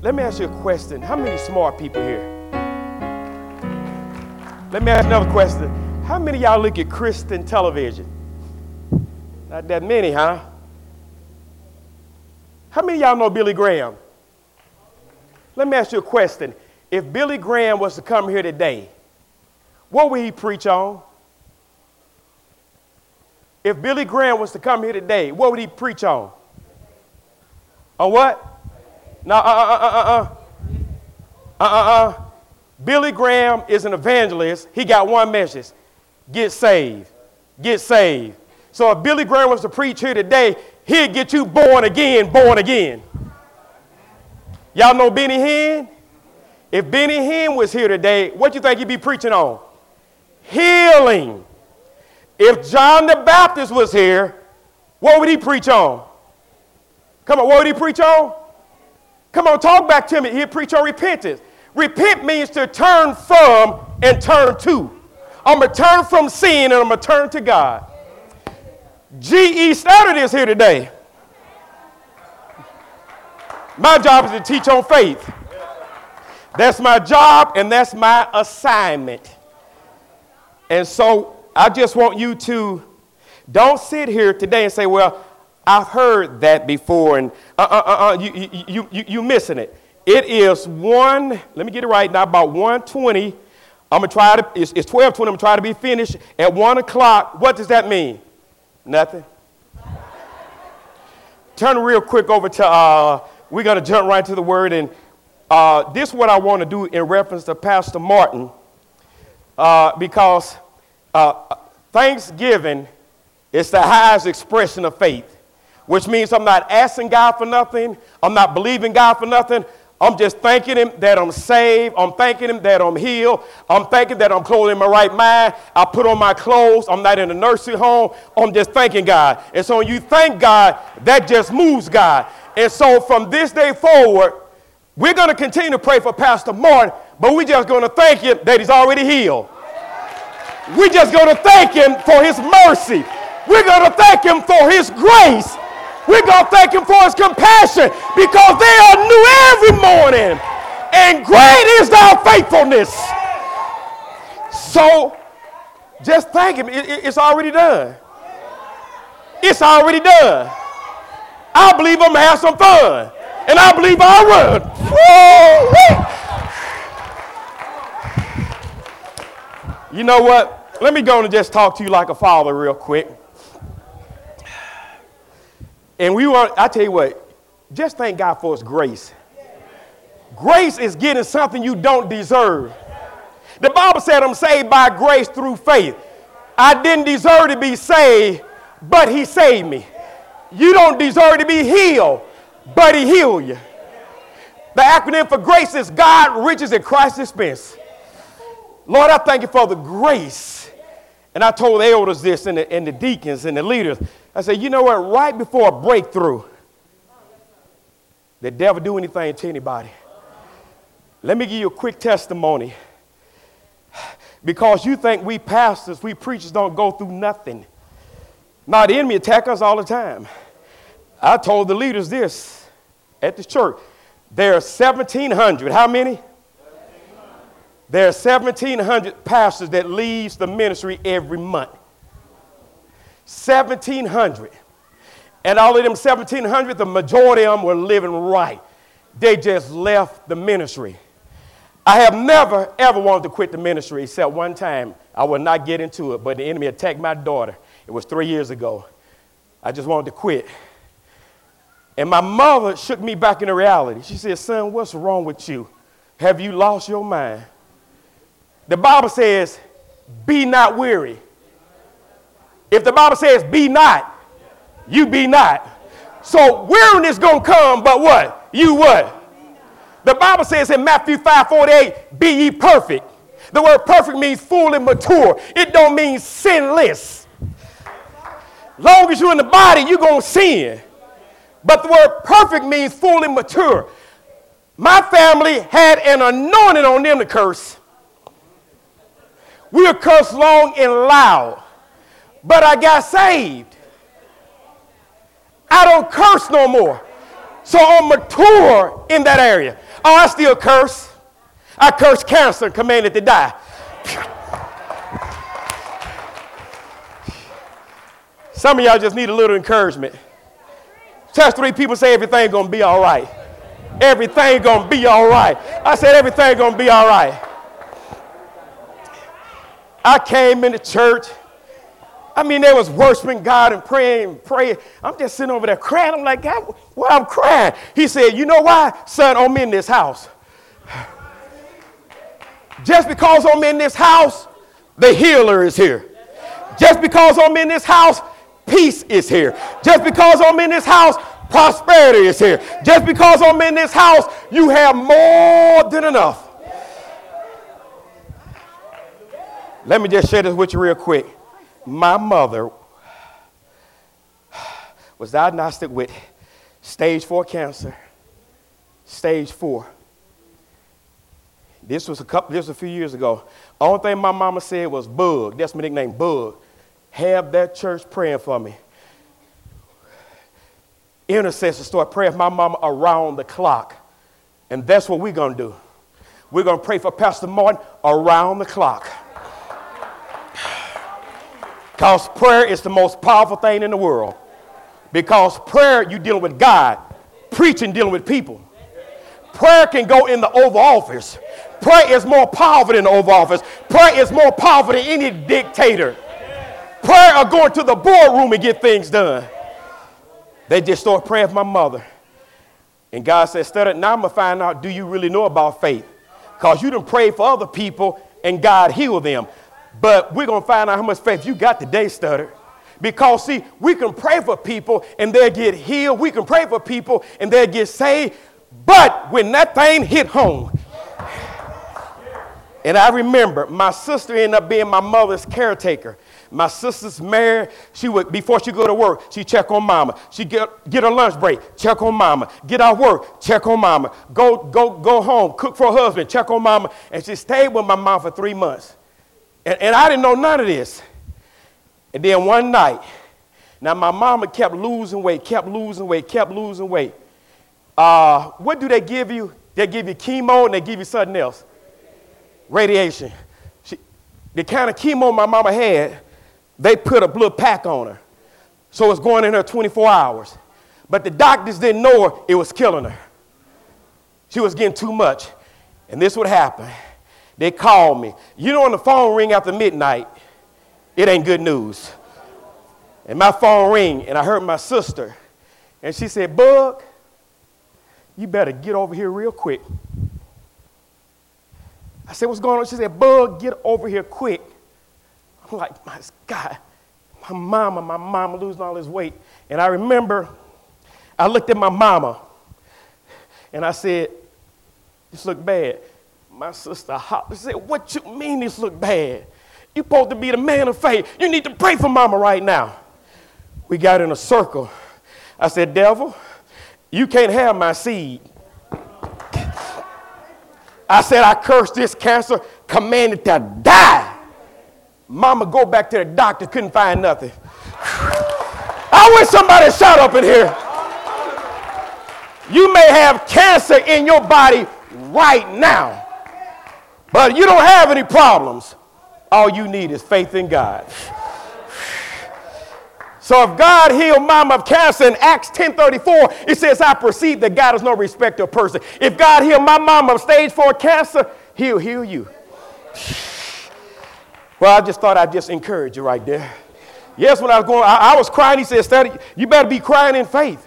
Let me ask you a question. How many smart people here? Let me ask another question. How many y'all look at Christian television? Not that many, huh? How many y'all know Billy Graham? Let me ask you a question. If Billy Graham was to come here today, what would he preach on? If Billy Graham was to come here today, what would he preach on? On what? No, uh, uh uh uh uh uh. Uh uh. Billy Graham is an evangelist. He got one message get saved. Get saved. So if Billy Graham was to preach here today, he'd get you born again, born again. Y'all know Benny Hinn? If Benny Hinn was here today, what do you think he'd be preaching on? Healing. If John the Baptist was here, what would he preach on? Come on, what would he preach on? Come on, talk back to me. He'd preach on repentance. Repent means to turn from and turn to. I'm going to turn from sin and I'm going to turn to God. G.E. Studdard is here today. My job is to teach on faith. That's my job and that's my assignment. And so I just want you to don't sit here today and say, well, I've heard that before and uh, uh, uh, uh you, you, you, you missing it. It is one, let me get it right now, about 120. I'm to try to, it's, it's 1220. I'm to try to be finished at 1 o'clock. What does that mean? Nothing. Turn real quick over to, uh, we're to jump right to the word. And uh, this is what I want to do in reference to Pastor Martin, uh, because uh, Thanksgiving is the highest expression of faith, which means I'm not asking God for nothing, I'm not believing God for nothing. I'm just thanking him that I'm saved. I'm thanking him that I'm healed. I'm thanking that I'm clothed in my right mind. I put on my clothes. I'm not in a nursing home. I'm just thanking God. And so when you thank God, that just moves God. And so from this day forward, we're going to continue to pray for Pastor Martin, but we're just going to thank him that he's already healed. We're just going to thank him for his mercy. We're going to thank him for his grace. We're going to thank him for his compassion because they are new every morning. And great is thy faithfulness. So just thank him. It, it, it's already done. It's already done. I believe I'm going to have some fun. And I believe I'll run. Woo! You know what? Let me go and just talk to you like a father real quick. And we want, I tell you what, just thank God for His grace. Grace is getting something you don't deserve. The Bible said, I'm saved by grace through faith. I didn't deserve to be saved, but He saved me. You don't deserve to be healed, but He healed you. The acronym for grace is God, riches, and Christ's expense. Lord, I thank you for the grace. And I told the elders this and the, and the deacons and the leaders. I said, you know what? Right before a breakthrough, the devil do anything to anybody. Let me give you a quick testimony. Because you think we pastors, we preachers don't go through nothing. Now the enemy attack us all the time. I told the leaders this at the church. There are 1,700. How many? There are 1,700 pastors that leaves the ministry every month. 1,700. And all of them 1,700, the majority of them were living right. They just left the ministry. I have never, ever wanted to quit the ministry except one time. I would not get into it, but the enemy attacked my daughter. It was three years ago. I just wanted to quit. And my mother shook me back into reality. She said, Son, what's wrong with you? Have you lost your mind? The Bible says, Be not weary. If the Bible says be not, you be not. So weariness gonna come, but what? You what? The Bible says in Matthew 5 48, be ye perfect. The word perfect means full and mature. It don't mean sinless. Long as you're in the body, you're gonna sin. But the word perfect means full and mature. My family had an anointing on them to curse. We'll curse long and loud but I got saved. I don't curse no more. So I'm mature in that area. Oh, I still curse. I curse cancer and command it to die. Some of y'all just need a little encouragement. Test three people say everything gonna be all right. Everything gonna be all right. I said everything gonna be all right. I came into church. I mean, they was worshiping God and praying, praying. I'm just sitting over there crying. I'm like, God, why I'm crying? He said, You know why? Son, I'm in this house. Just because I'm in this house, the healer is here. Just because I'm in this house, peace is here. Just because I'm in this house, prosperity is here. Just because I'm in this house, you have more than enough. Let me just share this with you real quick. My mother was diagnosed with stage four cancer. Stage four. This was a couple, this was a few years ago. Only thing my mama said was Bug. That's my nickname, Bug. Have that church praying for me. Intercessors start praying for my mama around the clock. And that's what we're to do. We're to pray for Pastor Martin around the clock. Because prayer is the most powerful thing in the world. Because prayer, you're dealing with God. Preaching, dealing with people. Prayer can go in the Oval Office. Prayer is more powerful than the Oval Office. Prayer is more powerful than any dictator. Prayer are going to the boardroom and get things done. They just start praying for my mother. And God said, Study, now I'm going to find out, do you really know about faith? Because you didn't pray for other people and God healed them. But we're going to find out how much faith you got today, Studdard. Because, see, we can pray for people and they'll get healed. We can pray for people and they'll get saved. But when that thing hit home, and I remember my sister ended up being my mother's caretaker. My sister's married. She would before she go to work, she check on mama. She get get her lunch break, check on mama. Get out work, check on mama. Go go go home, cook for her husband, check on mama. And she stayed with my mom for three months. And, and I didn't know none of this. And then one night, now my mama kept losing weight, kept losing weight, kept losing weight. Uh, what do they give you? They give you chemo and they give you something else. Radiation. She, the kind of chemo my mama had, they put a little pack on her. So it's going in her 24 hours. But the doctors didn't know her, it was killing her. She was getting too much. And this would happen. They call me. You know, when the phone ring after midnight, it ain't good news. And my phone ring, and I heard my sister, and she said, Bug, you better get over here real quick. I said, What's going on? She said, Bug, get over here quick. I'm like, My God, my mama, my mama losing all this weight. And I remember I looked at my mama and I said, This look bad my sister hopped and said, What you mean this look bad? You're supposed to be the man of faith. You need to pray for mama right now. We got in a circle. I said, Devil, you can't have my seed. I said, I curse this cancer, commanded to die. Mama go back to the doctor, couldn't find nothing. I wish somebody shot up in here. You may have cancer in your body right now. But you don't have any problems. All you need is faith in God. So if God healed mama of cancer in Acts 10:34, it says, I perceive that God is no respecter of person. If God healed my mama of stage four cancer, he'll heal you. Well, I just thought I'd just encourage you right there. Yes, when I was going, I, I was crying. He said, Study, you better be crying in faith.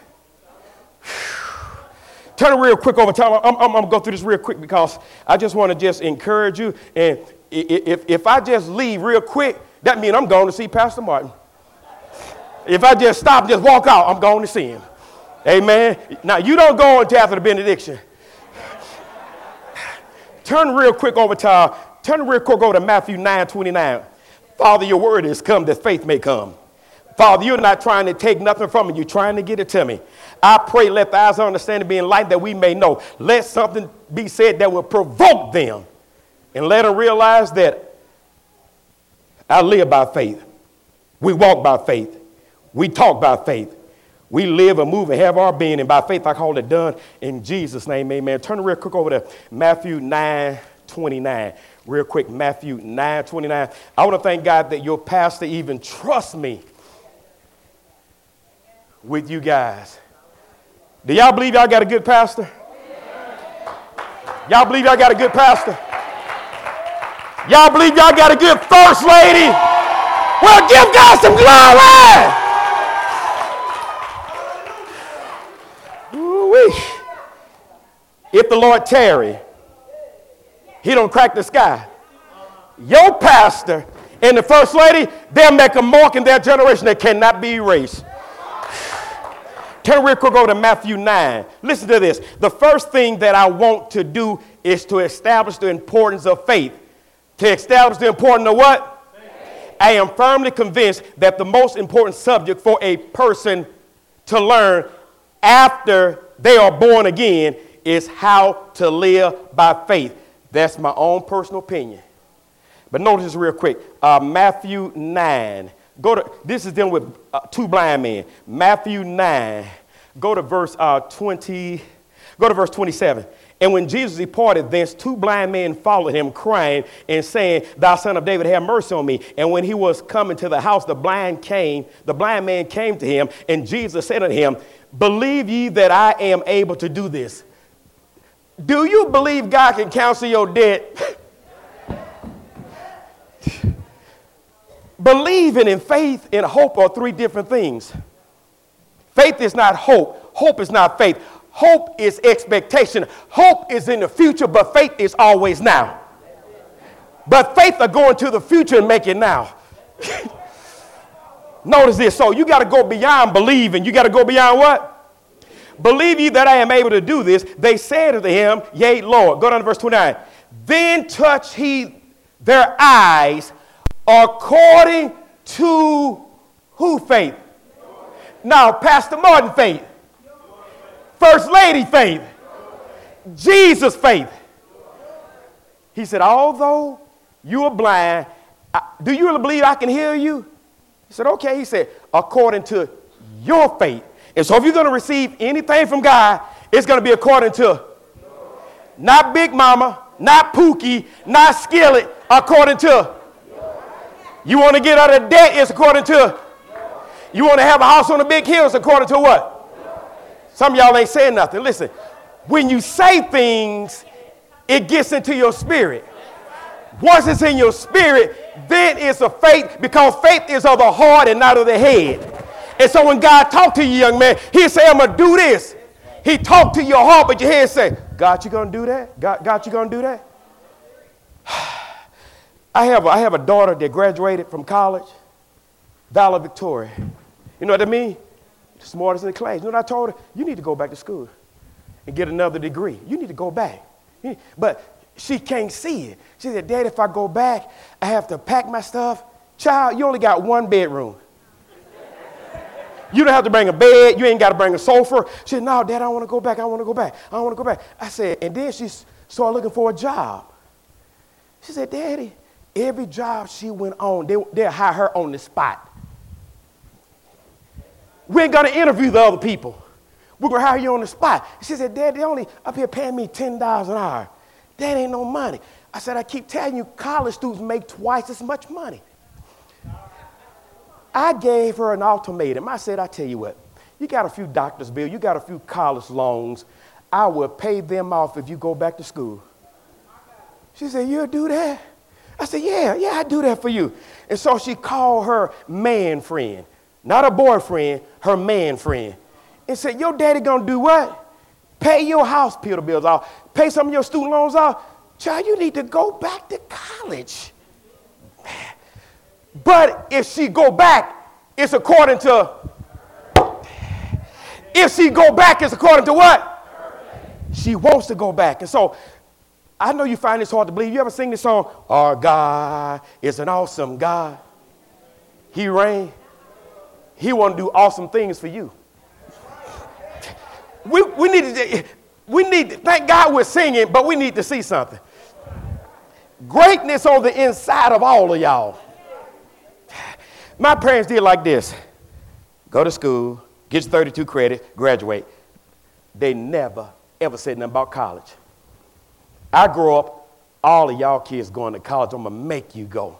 Turn real quick over time. I'm, I'm, I'm going to go through this real quick because I just want to just encourage you. And if, if I just leave real quick, that means I'm going to see Pastor Martin. If I just stop, just walk out, I'm going to see him. Amen. Now, you don't go until after the benediction. Turn real quick over to, turn real quick over to Matthew 9 29. Father, your word is come that faith may come. Father, you're not trying to take nothing from me. You're trying to get it to me. I pray, let the eyes of understanding be enlightened that we may know. Let something be said that will provoke them and let them realize that I live by faith. We walk by faith. We talk by faith. We live and move and have our being, and by faith I call it done in Jesus' name, amen. Turn real quick over to Matthew 9 29. Real quick, Matthew 9 29. I want to thank God that your pastor even trusts me with you guys. Do y'all believe y'all got a good pastor? Y'all believe y'all got a good pastor? Y'all believe y'all got a good first lady? Well, give God some glory. Ooh-wee. If the Lord tarry, he don't crack the sky. Your pastor and the first lady, they'll make a mark in their generation that cannot be erased. Turn real quick over to Matthew 9. Listen to this. The first thing that I want to do is to establish the importance of faith. To establish the importance of what? Faith. I am firmly convinced that the most important subject for a person to learn after they are born again is how to live by faith. That's my own personal opinion. But notice real quick. Uh, Matthew 9. Go to, this is dealing with uh, two blind men. Matthew 9. Go to verse uh, 20. Go to verse 27. And when Jesus departed thence, two blind men followed him, crying and saying, Thou son of David, have mercy on me. And when he was coming to the house, the blind came, the blind man came to him, and Jesus said unto him, Believe ye that I am able to do this? Do you believe God can cancel your debt? Believing in faith and hope are three different things. Faith is not hope, hope is not faith. Hope is expectation. Hope is in the future, but faith is always now. But faith are going to the future and make it now. Notice this. So you got to go beyond believing. You got to go beyond what? Believe ye that I am able to do this? They said unto him, Yea, Lord. Go down to verse 29. Then touched he their eyes according to who faith? Now, Pastor Martin faith. First Lady faith. Jesus faith. He said, Although you are blind, do you really believe I can heal you? He said, Okay. He said, According to your faith. And so if you're going to receive anything from God, it's going to be according to not Big Mama, not Pookie, not Skillet, according to. You want to get out of debt, it's according to. You want to have a house on the big hills, according to what? Some of y'all ain't saying nothing. Listen, when you say things, it gets into your spirit. Once it's in your spirit, then it's a faith because faith is of the heart and not of the head. And so when God talked to you, young man, he say, I'm going to do this. He talked to your heart, but your head say, God, you going to do that? God, God you going to do that? I have, I have a daughter that graduated from college, valedictorian. You know what I mean? The smartest in the class. You know what I told her? You need to go back to school and get another degree. You need to go back. But she can't see it. She said, Dad, if I go back, I have to pack my stuff. Child, you only got one bedroom. You don't have to bring a bed. You ain't got to bring a sofa. She said, No, Dad, I want to go back. I want to go back. I want to go back. I said, and then she started looking for a job. She said, Daddy, every job she went on, they, they'll hire her on the spot. We ain't to interview the other people. We're to hire you on the spot. She said, Dad, they only up here paying me $10 an hour. That ain't no money. I said, I keep telling you, college students make twice as much money. I gave her an ultimatum. I said, I tell you what, you got a few doctor's bills, you got a few college loans. I will pay them off if you go back to school. She said, You'll do that? I said, Yeah, yeah, I do that for you. And so she called her man friend, not a boyfriend, her man friend, and said, Your daddy gonna do what? Pay your house bills off, pay some of your student loans off. Child, you need to go back to college. But if she go back, it's according to. If she go back, it's according to what? She wants to go back. And so I know you find this hard to believe. You ever sing this song? Our God is an awesome God. He reigns. He want to do awesome things for you. We, we need to we need to, thank God we're singing, but we need to see something. Greatness on the inside of all of y'all. My parents did like this go to school, Gets 32 credits, graduate. They never, ever said nothing about college. I grew up, all of y'all kids going to college, I'm to make you go.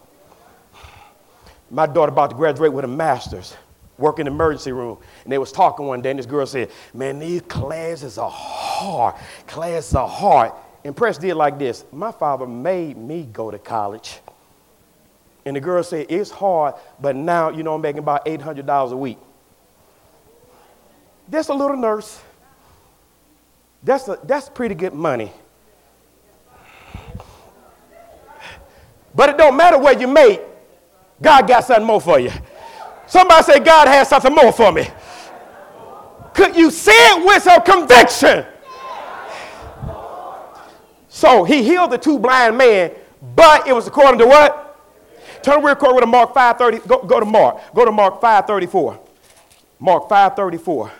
My daughter about to graduate with a master's, work in the emergency room. And they was talking one day, and this girl said, man, these classes are hard. Classes are hard. And Press did like this. My father made me go to college. And the girl said, it's hard, but now, you know, I'm making about $800 a week. That's a little nurse. That's, a, that's pretty good money. But it don't matter where you make, God got something more for you. Somebody say, God has something more for me. Could you say it with some conviction? So he healed the two blind men, but it was according to what? Turn real quick to Mark 5:30. Go, go to Mark. Go to Mark 5:34. Mark 5:34.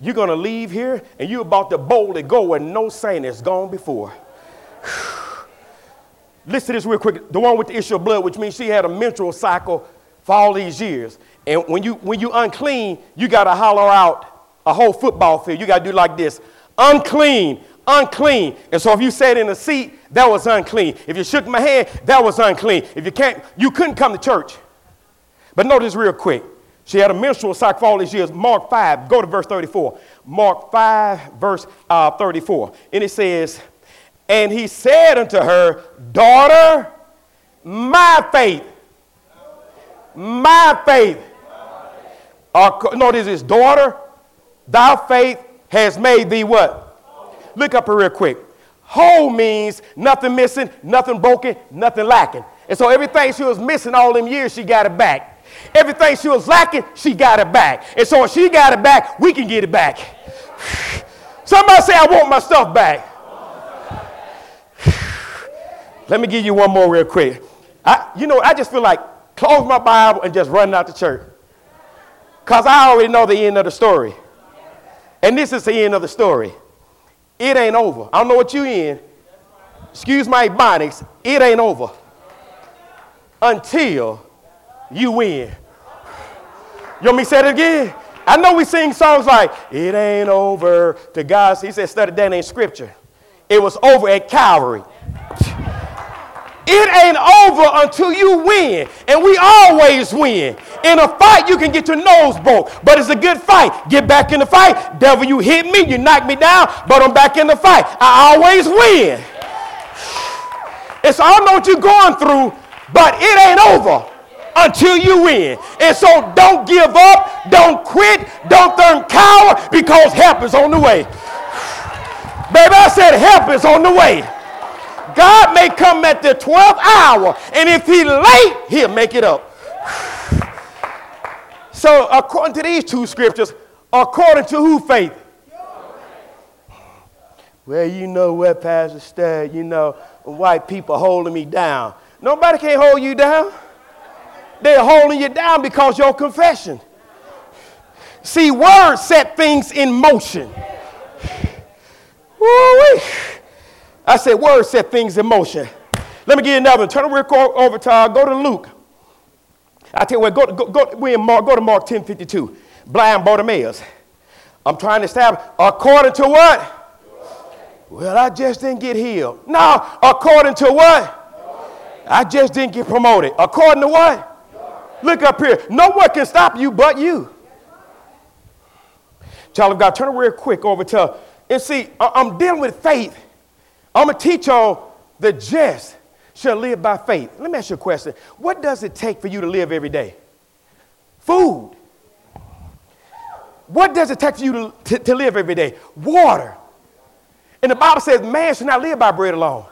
You're gonna leave here and you're about to boldly go where no saint has gone before. Listen to this real quick. The one with the issue of blood, which means she had a menstrual cycle for all these years. And when you when you unclean, you gotta holler out a whole football field. You gotta do like this: unclean, unclean. And so if you sat in a seat, that was unclean. If you shook my hand, that was unclean. If you can't, you couldn't come to church. But notice real quick. She had a menstrual cycle for all these years. Mark 5, go to verse 34. Mark 5, verse uh, 34. And it says, And he said unto her, Daughter, my faith, my faith. Notice this, is daughter, thy faith has made thee what? Look up here real quick. Whole means nothing missing, nothing broken, nothing lacking. And so everything she was missing all them years, she got it back. Everything she was lacking, she got it back. And so if she got it back, we can get it back. Somebody say, I want my stuff back. Let me give you one more real quick. I, you know, I just feel like close my Bible and just run out the church. Because I already know the end of the story. And this is the end of the story. It ain't over. I don't know what you in. Excuse my ebonics. It ain't over until you win. You want me to say it again? I know we sing songs like, it ain't over to God. He said, study that ain't scripture. It was over at Calvary. It ain't over until you win. And we always win. In a fight, you can get your nose broke, but it's a good fight. Get back in the fight. Devil, you hit me, you knock me down, but I'm back in the fight. I always win. And so I know what you're going through, but it ain't over until you win. And so don't give up, don't quit, don't turn coward because help is on the way. Baby, I said help is on the way. God may come at the 12th hour, and if he late, he'll make it up. So according to these two scriptures, according to who faith? Well, you know what, Pastor Stud, you know, white people holding me down. Nobody can hold you down. They're holding you down because your confession. See, words set things in motion. Woo-wee. I said, words set things in motion. Let me get another. Turn the record over to, uh, go to Luke. I tell you what, go, go, go, we in Mark, go to Mark 10 52. Blind Bartimaeus. I'm trying to establish, according to what? Well, I just didn't get healed. No, according to what? I just didn't get promoted. According to what? Look up here. No one can stop you but you. Child of God, turn real quick over to, and see, I'm dealing with faith. I'm going to teach on the just shall live by faith. Let me ask you a question. What does it take for you to live every day? Food. What does it take for you to, to, to live every day? Water. And the Bible says man should not live by bread alone.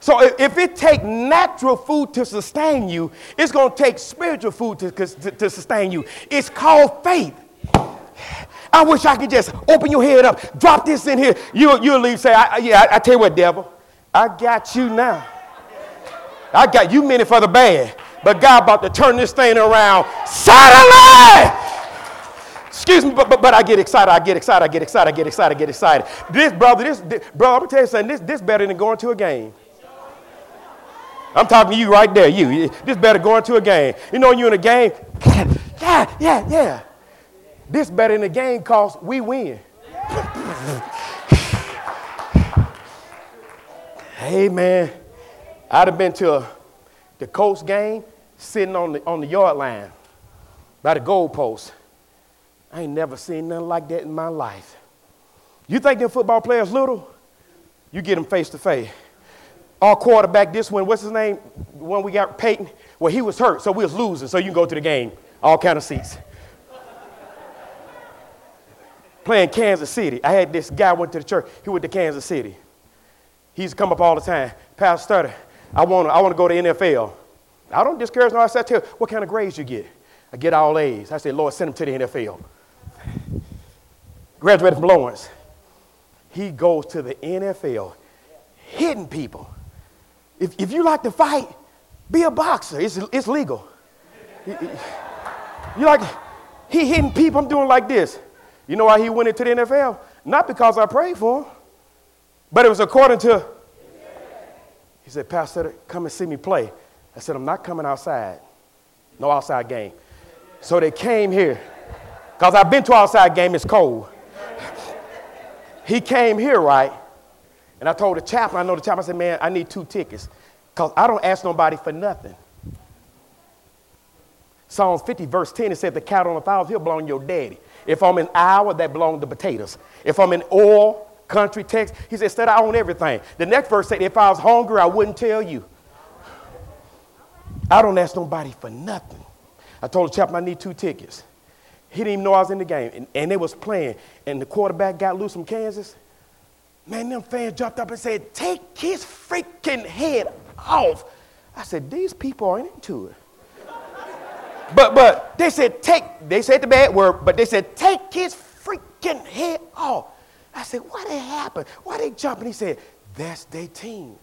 So if, it takes natural food to sustain you, it's going to take spiritual food to, to, to sustain you. It's called faith. I wish I could just open your head up, drop this in here. You, you'll leave, say, I, yeah, I, I tell you what, devil, I got you now. I got you meant it for the bad, but God about to turn this thing around suddenly. Excuse me, but, but, but I get excited, I get excited, I get excited, I get excited, I get excited. This, brother, this, this bro, I'm gonna tell you something, this, this better than going to a game. I'm talking to you right there, you. This better going to a game. You know, when you're in a game, yeah, yeah, yeah. This better than the game because we win. hey, man. I'd have been to a, the Colts game sitting on the, on the yard line by the goalpost. I ain't never seen nothing like that in my life. You think them football players little? You get them face to face. Our quarterback, this one, what's his name? When we got Peyton, well, he was hurt, so we was losing, so you can go to the game. All kind of seats. Playing Kansas City. I had this guy went to the church. He went to Kansas City. He's come up all the time. Pastor Studdard, I want to I wanna go to NFL. I don't discourage no. I said, tell you, what kind of grades you get? I get all A's. I said, Lord, send him to the NFL. Graduated from Lawrence. He goes to the NFL, hitting people. If, if you like to fight, be a boxer. It's, it's legal. You like, he hitting people, I'm doing like this. You know why he went into the NFL? Not because I prayed for him, but it was according to. He said, Pastor, come and see me play. I said, I'm not coming outside. No outside game. So they came here. Because I've been to outside game, it's cold. he came here, right? And I told the chaplain, I know the chaplain, I said, man, I need two tickets. Because I don't ask nobody for nothing. Psalms 50, verse 10, it said, The cattle on the fowls, he'll belong to your daddy. If I'm in Iowa, that belongs to potatoes. If I'm in oil, country, Texas, he said, Instead, I own everything. The next verse said, If I was hungry, I wouldn't tell you. I don't ask nobody for nothing. I told the chaplain I need two tickets. He didn't even know I was in the game. And, and they was playing. And the quarterback got loose from Kansas. Man, them fans jumped up and said, Take his freaking head off. I said, These people aren't into it. But but they said, take, they said the bad word, but they said, take his freaking head off. I said, what happened? Why they jumping? He said, that's their team.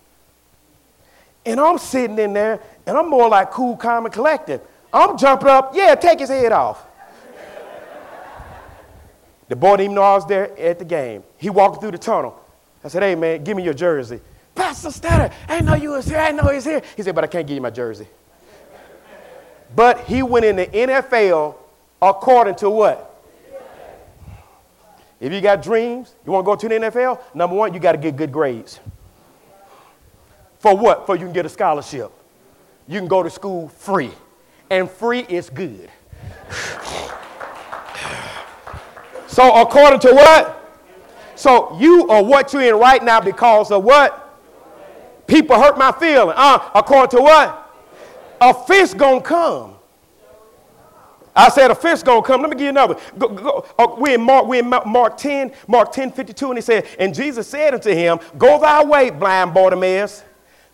And I'm sitting in there, and I'm more like cool, calm, and collected. I'm jumping up, yeah, take his head off. the boy didn't even know I was there at the game. He walked through the tunnel. I said, hey, man, give me your jersey. Pastor Studdard, I know you was here. I know he was here. He said, but I can't give you my jersey. But he went in the NFL according to what? If you got dreams, you want to go to the NFL, number one, you got to get good grades. For what? For you can get a scholarship. You can go to school free. And free is good. so, according to what? So, you are what you're in right now because of what? People hurt my feeling. Uh, according to what? A fist gonna come. I said a fist gonna come. Let me give you another. Go, go, uh, we in Mark, we in Mark 10, Mark 10, 52, and he said, and Jesus said unto him, Go thy way, blind Bartimaeus.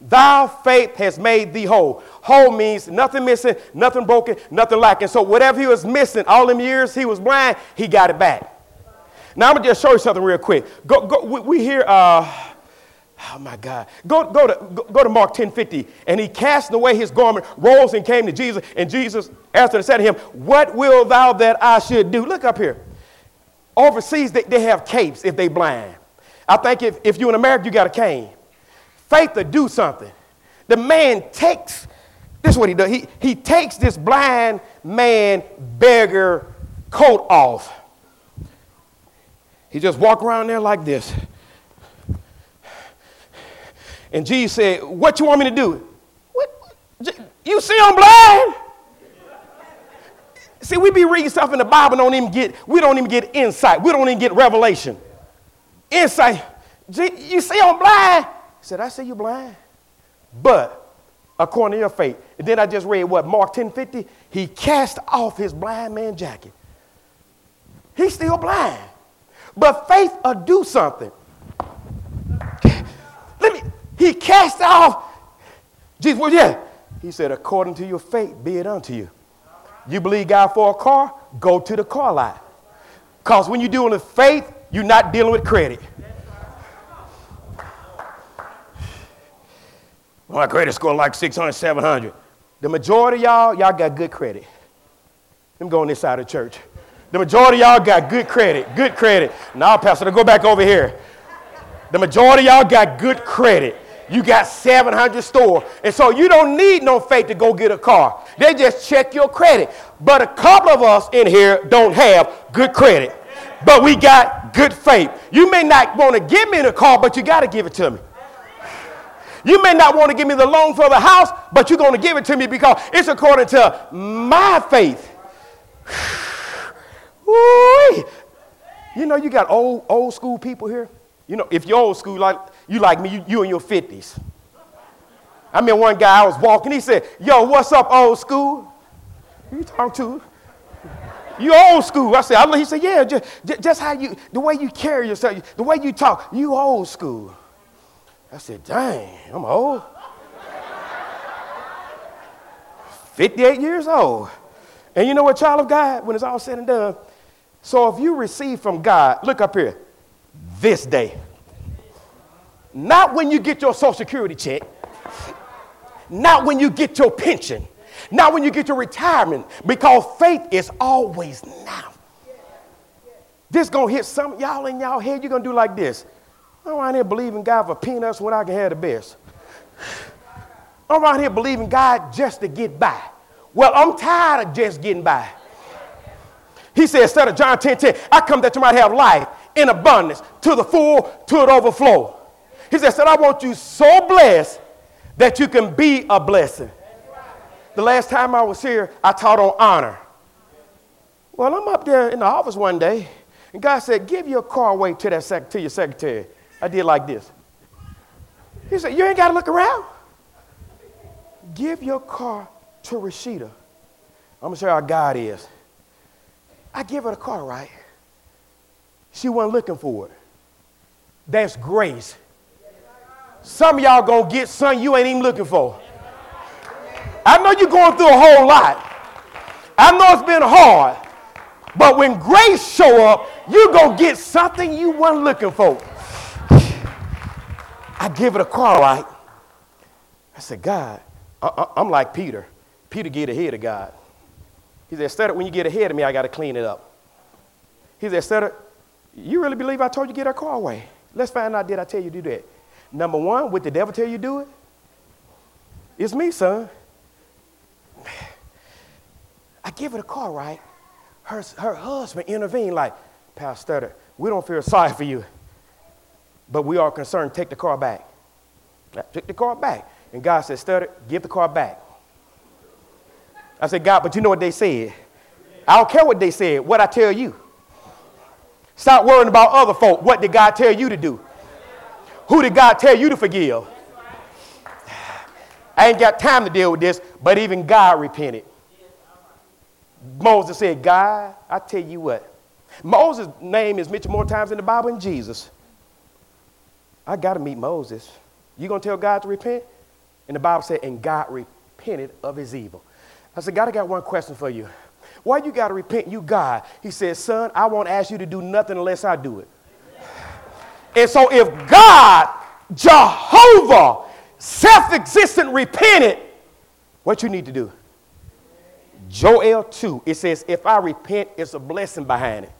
Thy faith has made thee whole. Whole means nothing missing, nothing broken, nothing lacking. So whatever he was missing, all them years he was blind, he got it back. Now I'm gonna just show you something real quick. Go, go. We, we hear. Uh, Oh my God. Go, go, to, go, go to Mark 10 50. And he cast away his garment, rose and came to Jesus. And Jesus answered and said to him, What will thou that I should do? Look up here. Overseas, they, they have capes if they blind. I think if, if you're in America, you got a cane. Faith to do something. The man takes, this is what he does. He, he takes this blind man beggar coat off. He just walk around there like this. And Jesus said, What you want me to do? What? You see I'm blind? See, we be reading stuff in the Bible, don't even get, we don't even get insight. We don't even get revelation. Insight. You see I'm blind? He said, I see you blind. But according to your faith. And then I just read what? Mark 10 50. He cast off his blind man jacket. He's still blind. But faith will do something. He cast off. Jesus, well, yeah. He said, according to your faith, be it unto you. You believe God for a car? Go to the car lot. Because when you're dealing with faith, you're not dealing with credit. My credit score like 600, 700. The majority y'all, y'all got good credit. Let me go on this side of church. The majority y'all got good credit, good credit. Now, Pastor, go back over here. The majority y'all got good credit. You got 700 stores. And so you don't need no faith to go get a car. They just check your credit. But a couple of us in here don't have good credit. But we got good faith. You may not want to give me the car, but you got to give it to me. You may not want to give me the loan for the house, but you're going to give it to me because it's according to my faith. you know, you got old, old school people here. You know, if you're old school, like you like me, you, you in your 50s. I mean, one guy I was walking, he said, Yo, what's up, old school? Who you talking to? You old school. I said, I, he said, yeah, just, just how you, the way you carry yourself, the way you talk, you old school. I said, dang, I'm old. 58 years old. And you know what, child of God, when it's all said and done, so if you receive from God, look up here, this day. Not when you get your Social Security check, not when you get your pension, not when you get your retirement, because faith is always now. This gonna hit some y'all in y'all head. You're gonna do like this. I'm around here believing God for peanuts when I can have the best. I'm around here believing God just to get by. Well, I'm tired of just getting by. He said, instead of John 10 10, I come that you might have life in abundance, to the full, to the overflow. He said, Son, I want you so blessed that you can be a blessing. The last time I was here, I taught on honor. Well, I'm up there in the office one day, and God said, Give your car away to, that sec- to your secretary. I did like this. He said, You ain't got to look around. Give your car to Rashida. I'm going to show you how God is. I give her the car, right? She wasn't looking for it. That's grace. Some of y'all gonna get something you ain't even looking for. I know you're going through a whole lot. I know it's been hard. But when grace show up, you gonna get something you weren't looking for. I give it a car, right? I said, God, uh, uh, I, am like Peter. Peter get ahead of God. He said, of when you get ahead of me, I got to clean it up. He said, of, you really believe I told you to get our car away? Let's find out, did I tell you to do that? Number one, would the devil tell you do it? It's me, son. I give her a car, right? Her, her husband intervened like, Pastor, we don't feel sorry for you, but we are concerned. Take the car back. Took the car back. And God said, Studdard, give the car back. I said, God, but you know what they said? I don't care what they said, what I tell you. Stop worrying about other folk. What did God tell you to do? Who did God tell you to forgive? I ain't got time to deal with this, but even God repented. Moses said, God, I tell you what. Moses' name is mentioned more times in the Bible than Jesus. I got to meet Moses. You going to tell God to repent? And the Bible said, and God repented of his evil. I said, God, I got one question for you. Why you got to repent? You God. He said, son, I won't ask you to do nothing unless I do it. And so if God, Jehovah, self-existent, repented, what you need to do? Joel 2, it says, if I repent, it's a blessing behind it.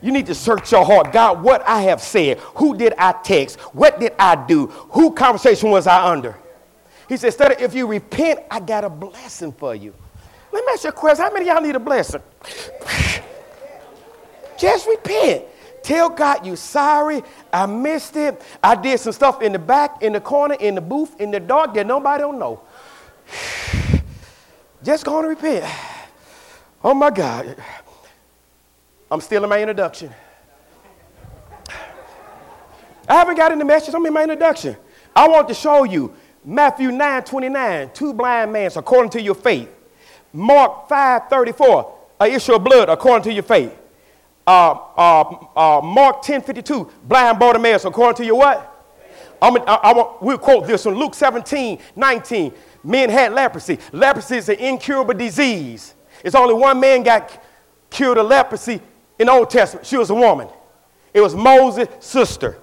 You need to search your heart. God, what I have said, who did I text? What did I do? Who conversation was I under? He said, of if you repent, I got a blessing for you. Let me ask you a question. How many y'all need a blessing? Just repent. Tell God you sorry. I missed it. I did some stuff in the back, in the corner, in the booth, in the dark that nobody don't know. Just going to repent. Oh my God. I'm still in my introduction. I haven't got in the message. I'm in my introduction. I want to show you Matthew 9 29, two blind men according to your faith. Mark 5 34, a issue of blood according to your faith. Uh, uh, uh, Mark 10 52, blind Bartimaeus according to your what? I'm, I, I we'll quote this from Luke 17 19, men had leprosy. Leprosy is an incurable disease. It's only one man got cured of leprosy in the Old Testament. She was a woman. It was Moses' sister.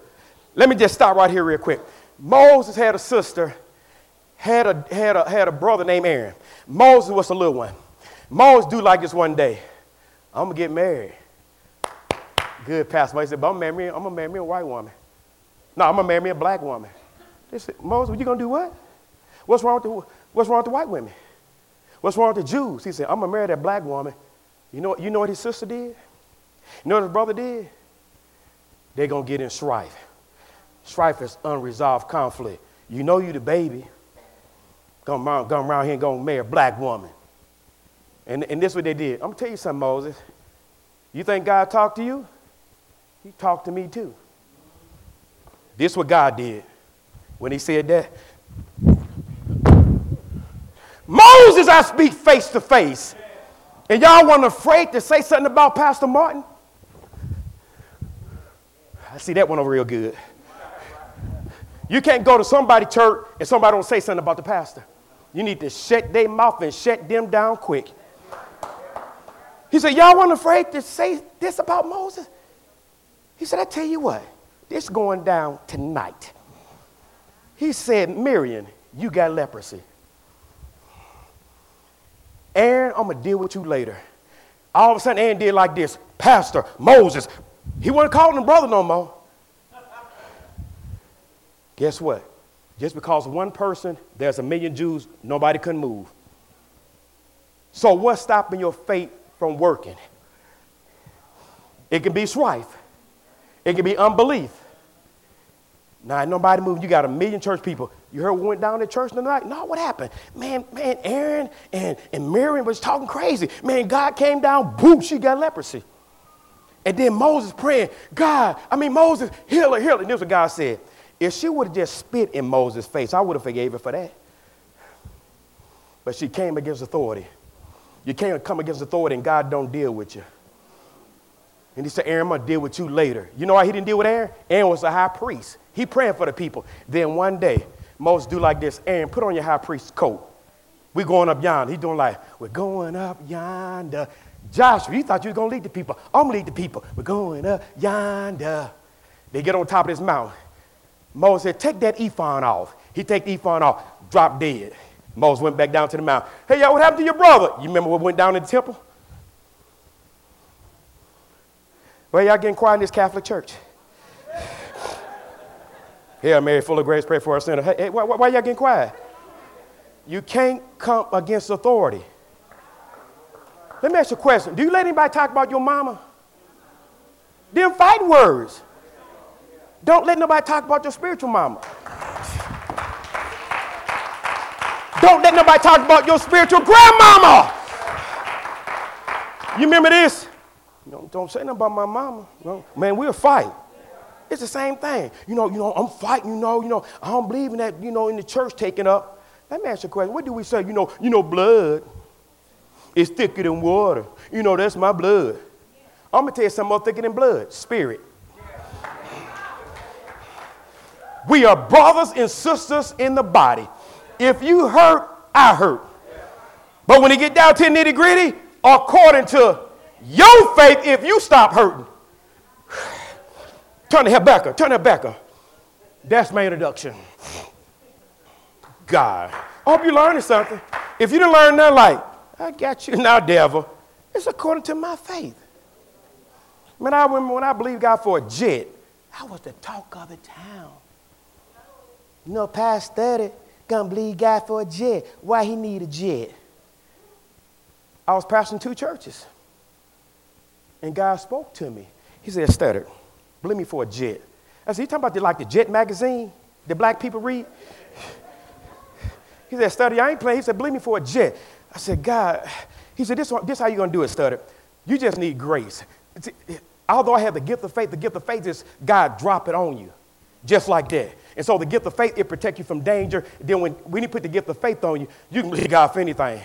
Let me just stop right here real quick. Moses had a sister, had a, had a, had a brother named Aaron. Moses was a little one. Moses do like this one day. I'm to get married. Good, Pastor. He said, but I'm, marry, I'm to marry a white woman. No, I'm to marry a black woman. They said, Moses, you to do what? What's wrong, with the, what's wrong with the white women? What's wrong with the Jews? He said, I'm to marry that black woman. You know, you know what his sister did? You know what his brother did? They're to get in strife. Strife is unresolved conflict. You know you the baby. Come around, come around here and go marry a black woman. And, and this is what they did. I'm to tell you something, Moses. You think God talked to you? He talked to me too. This is what God did when he said that. Moses, I speak face to face. And y'all weren't afraid to say something about Pastor Martin? I see that one over real good. You can't go to somebody church and somebody don't say something about the pastor. You need to shut their mouth and shut them down quick. He said, Y'all weren't afraid to say this about Moses? He said, I tell you what, this going down tonight. He said, Miriam, you got leprosy. Aaron, I'm to deal with you later. All of a sudden, Aaron did like this Pastor, Moses. He wasn't calling him brother no more. Guess what? Just because one person, there's a million Jews, nobody can move. So, what's stopping your faith from working? It can be strife, it could be unbelief, now, nobody moving. You got a million church people. You heard what went down at church tonight? No, what happened? Man, man, Aaron and, and Miriam was talking crazy. Man, God came down, boom, she got leprosy. And then Moses praying, God, I mean, Moses, heal her, heal her. And this is what God said. If she would have just spit in Moses' face, I would have forgave her for that. But she came against authority. You can't come against authority and God don't deal with you. And he said, Aaron, I'm going to deal with you later. You know why he didn't deal with Aaron? Aaron was a high priest. He praying for the people. Then one day, Moses do like this. Aaron, put on your high priest's coat. We going up yonder. He doing like, we're going up yonder. Joshua, you thought you was going to lead the people. I'm going to lead the people. We're going up yonder. They get on top of this mountain. Moses said, take that ephod off. He take the ephod off, drop dead. Moses went back down to the mountain. Hey, y'all, what happened to your brother? You remember what went down in the temple? Well, y'all getting quiet in this Catholic church? Hail Mary, full of grace, pray for us sinner. Hey, hey why, why y'all getting quiet? You can't come against authority. Let me ask you a question. Do you let anybody talk about your mama? Them fighting words. Don't let nobody talk about your spiritual mama. Don't let nobody talk about your spiritual grandmama. You remember this? Don't, don't say nothing about my mama. Man, we'll fight. It's the same thing. You know, you know, I'm fighting, you know, you know, I don't believe in that, you know, in the church taking up. Let me ask you a question. What do we say? You know, you know, blood is thicker than water. You know, that's my blood. I'm gonna tell you something more thicker than blood, spirit. We are brothers and sisters in the body. If you hurt, I hurt. But when it get down to nitty gritty, according to your faith, if you stop hurting, Turn the head back up. Turn that back up. That's my introduction. God. I hope you're learning something. If you didn't learn that, like, I got you now, devil. It's according to my faith. Man, I remember when I believed God for a jet, I was the talk of the town. You know, past 30, gonna believe God for a jet. Why he need a jet? I was pastoring two churches. And God spoke to me. He said, Studdard, Believe me for a jet. I said, you talking about the, like the Jet magazine that black people read? He said, Studdard, I ain't playing. He said, believe me for a jet. I said, God, he said, this, this how you going to do it, Studdard. You just need grace. Although I have the gift of faith, the gift of faith is God drop it on you, just like that. And so the gift of faith, it protects you from danger. Then when, when he put the gift of faith on you, you can believe God for anything.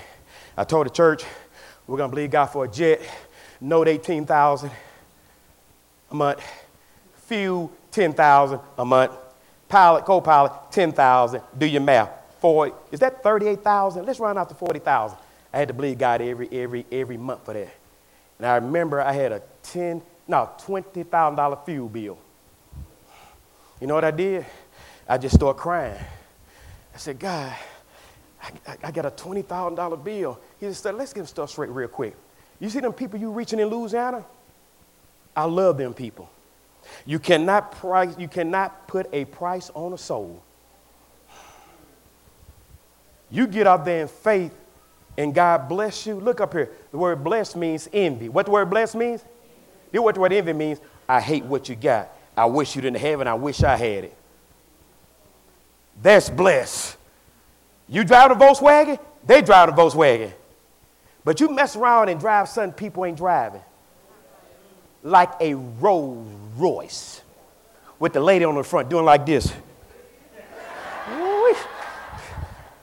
I told the church, we're going to believe God for a jet, note 18,000 a month fuel, 10,000 a month. Pilot, co-pilot, 10,000. Do your math. Four, is that 38,000? Let's run out to 40,000. I had to believe God every, every, every month for that. And I remember I had a 10, no, $20,000 fuel bill. You know what I did? I just started crying. I said, God, I, I, got a $20,000 bill. He just said, let's get stuff straight real quick. You see them people you reaching in Louisiana? I love them people. You cannot price, you cannot put a price on a soul. You get out there in faith and God bless you. Look up here. The word bless means envy. What the word bless means? You know what the word envy means? I hate what you got. I wish you didn't have it. I wish I had it. That's bless. You drive a Volkswagen, they drive a Volkswagen. But you mess around and drive something people ain't driving. Like a Rolls Royce with the lady on the front doing like this.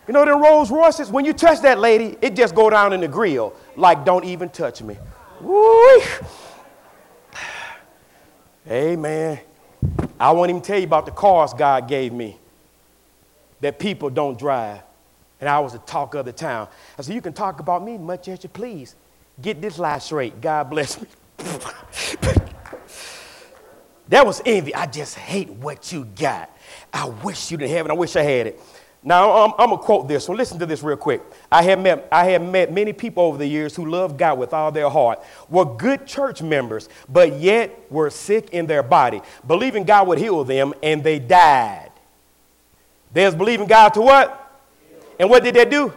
You know the Rolls Royces, when you touch that lady, it just go down in the grill. Like, don't even touch me. Woo! Amen. I won't even tell you about the cars God gave me that people don't drive. And I was the talk of the town. I said, You can talk about me much as you please. Get this lie straight. God bless me. that was envy. I just hate what you got. I wish you didn't have it. I wish I had it. Now, I'm, I'm going to quote this so Listen to this real quick. I have, met, I have met many people over the years who love God with all their heart, were good church members, but yet were sick in their body, believing God would heal them, and they died. There's believing God to what? And what did they do?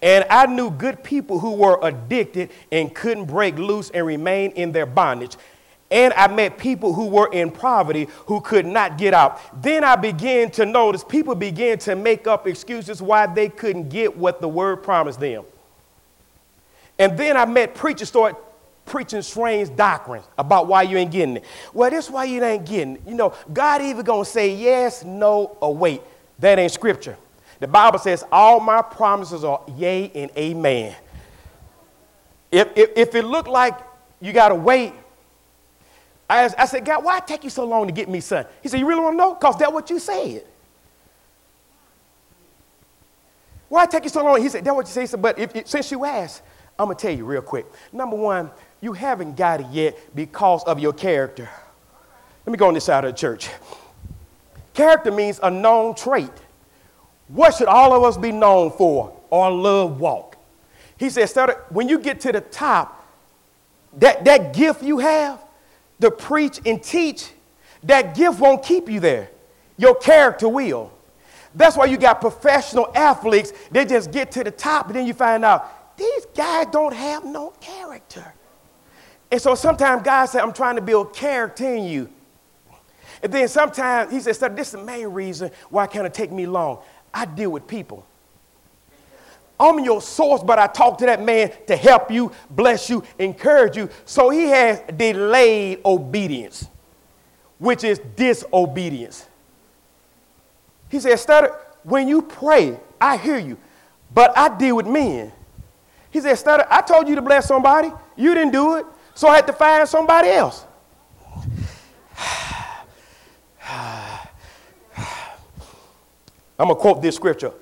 And I knew good people who were addicted and couldn't break loose and remain in their bondage. And I met people who were in poverty who could not get out. Then I began to notice people began to make up excuses why they couldn't get what the word promised them. And then I met preachers start preaching strange doctrines about why you ain't getting it. Well, that's why you ain't getting it. You know, God either gonna say yes, no, or wait. That ain't scripture. The Bible says all my promises are yea and amen. If, if, if it looked like you gotta wait, I, I said, God, why take you so long to get me son? He said, You really want to know? Because that's what you said. Why take you so long? He said, That's what you said. Said, but if, since you asked, I'm going to tell you real quick. Number one, you haven't got it yet because of your character. Let me go on this side of the church. Character means a known trait. What should all of us be known for? Our love walk. He said, when you get to the top, that, that gift you have, to preach and teach, that gift won't keep you there. Your character will. That's why you got professional athletes, they just get to the top, and then you find out these guys don't have no character. And so sometimes God said, I'm trying to build character in you. And then sometimes he says, "Sir, This is the main reason why it kind of take me long. I deal with people. I'm your source, but I talk to that man to help you, bless you, encourage you. So he has delayed obedience, which is disobedience. He said, Studdard, when you pray, I hear you, but I deal with men. He said, Studdard, I told you to bless somebody. You didn't do it, so I had to find somebody else. I'm going to quote this scripture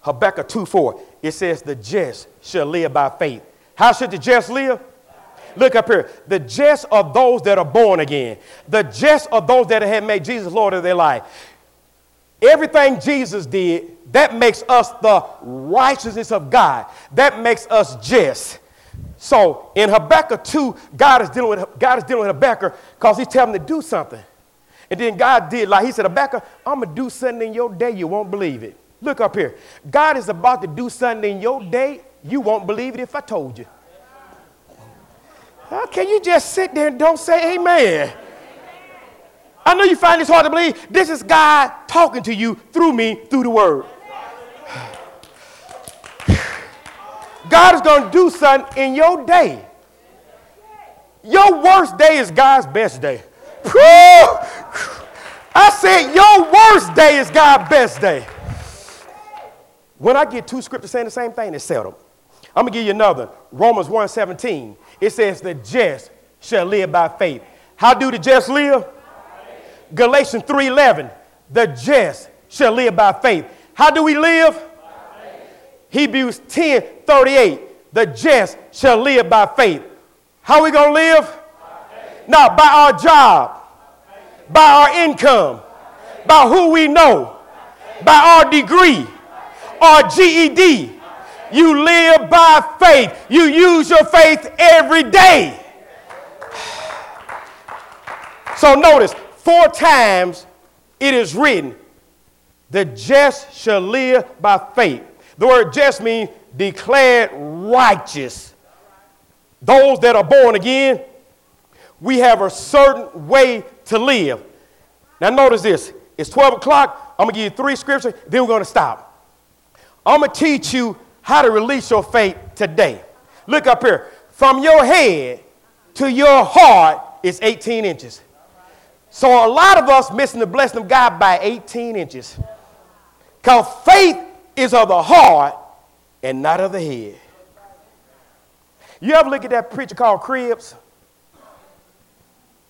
Habakkuk 2 4 it says, The just shall live by faith. How should the just live? Look up here. The just are those that are born again. The just are those that have made Jesus Lord of their life. Everything Jesus did, that makes us the righteousness of God. That makes us just. So in Habakkuk 2, God is dealing with, God is dealing with Habakkuk because he's telling him to do something. And then God did, like he said, Habakkuk, I'm going to do something in your day, you won't believe it. Look up here. God is about to do something in your day. You won't believe it if I told you. How can you just sit there and don't say amen? I know you find this hard to believe. This is God talking to you through me, through the word. God is going to do something in your day. Your worst day is God's best day. I said, your worst day is God's best day. When I get two scriptures saying the same thing, it's settled. I'm gonna give you another. Romans 1:17. It says, the just shall live by faith. How do the just live? Galatians 3:11. The just shall live by faith. How do we live? Hebrews 10 38. The just shall live by faith. How are we going to live? Not by our job, by our income, by who we know, by our degree, our GED. You live by faith. You use your faith every day. So notice, four times it is written, the just shall live by faith. The word just means declared righteous. Those that are born again, we have a certain way to live. Now, notice this it's 12 o'clock. I'm going to give you three scriptures, then we're going to stop. I'm going to teach you how to release your faith today. Look up here. From your head to your heart is 18 inches. So a lot of us missing the blessing of God by 18 inches. Because faith is of the heart and not of the head. You ever look at that preacher called Cribs?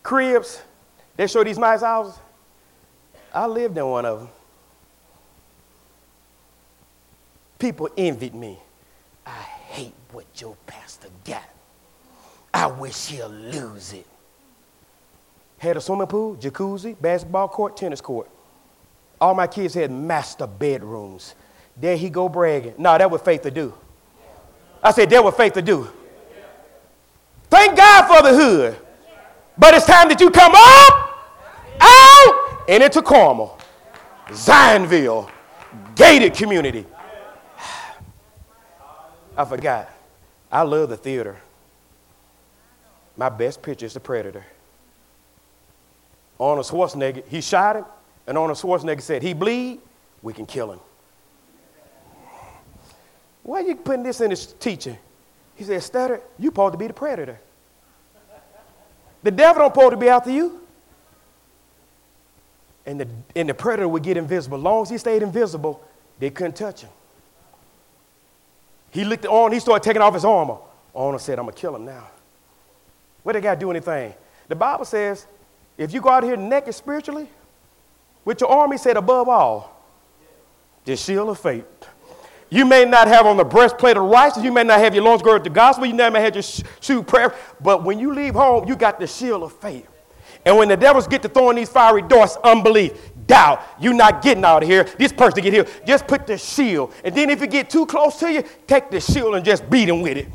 Cribs, they show these nice houses. I lived in one of them. People envied me. I hate what your pastor got. I wish he'll lose it. Had a swimming pool, jacuzzi, basketball court, tennis court. All my kids had master bedrooms. There he go bragging. No, that was faith to do. I said, that was faith to do. Thank God for the hood. But it's time that you come up, out, and into Carmel, Zionsville, gated community. I forgot. I love the theater. My best picture is The Predator. Arnold Schwarzenegger, he shot him, and Arnold Schwarzenegger said, he bleed, we can kill him. Why are you putting this in his teaching? He said, Studdard, you supposed to be the predator. The devil don't supposed to be after you. And the, and the predator would get invisible. As long as he stayed invisible, they couldn't touch him. He looked on, he started taking off his armor. Arnold said, I'm going to kill him now. What they got to do anything? The Bible says, if you go out here naked spiritually, with your arm, he said, above all, the shield of faith. You may not have on the breastplate of righteousness. You may not have your loins girded with the gospel. You may have your shoe prayer. But when you leave home, you got the shield of faith. And when the devils get to throwing these fiery darts, unbelief, doubt, you're not getting out of here. This person get here. Just put the shield. And then if you get too close to you, take the shield and just beat him with it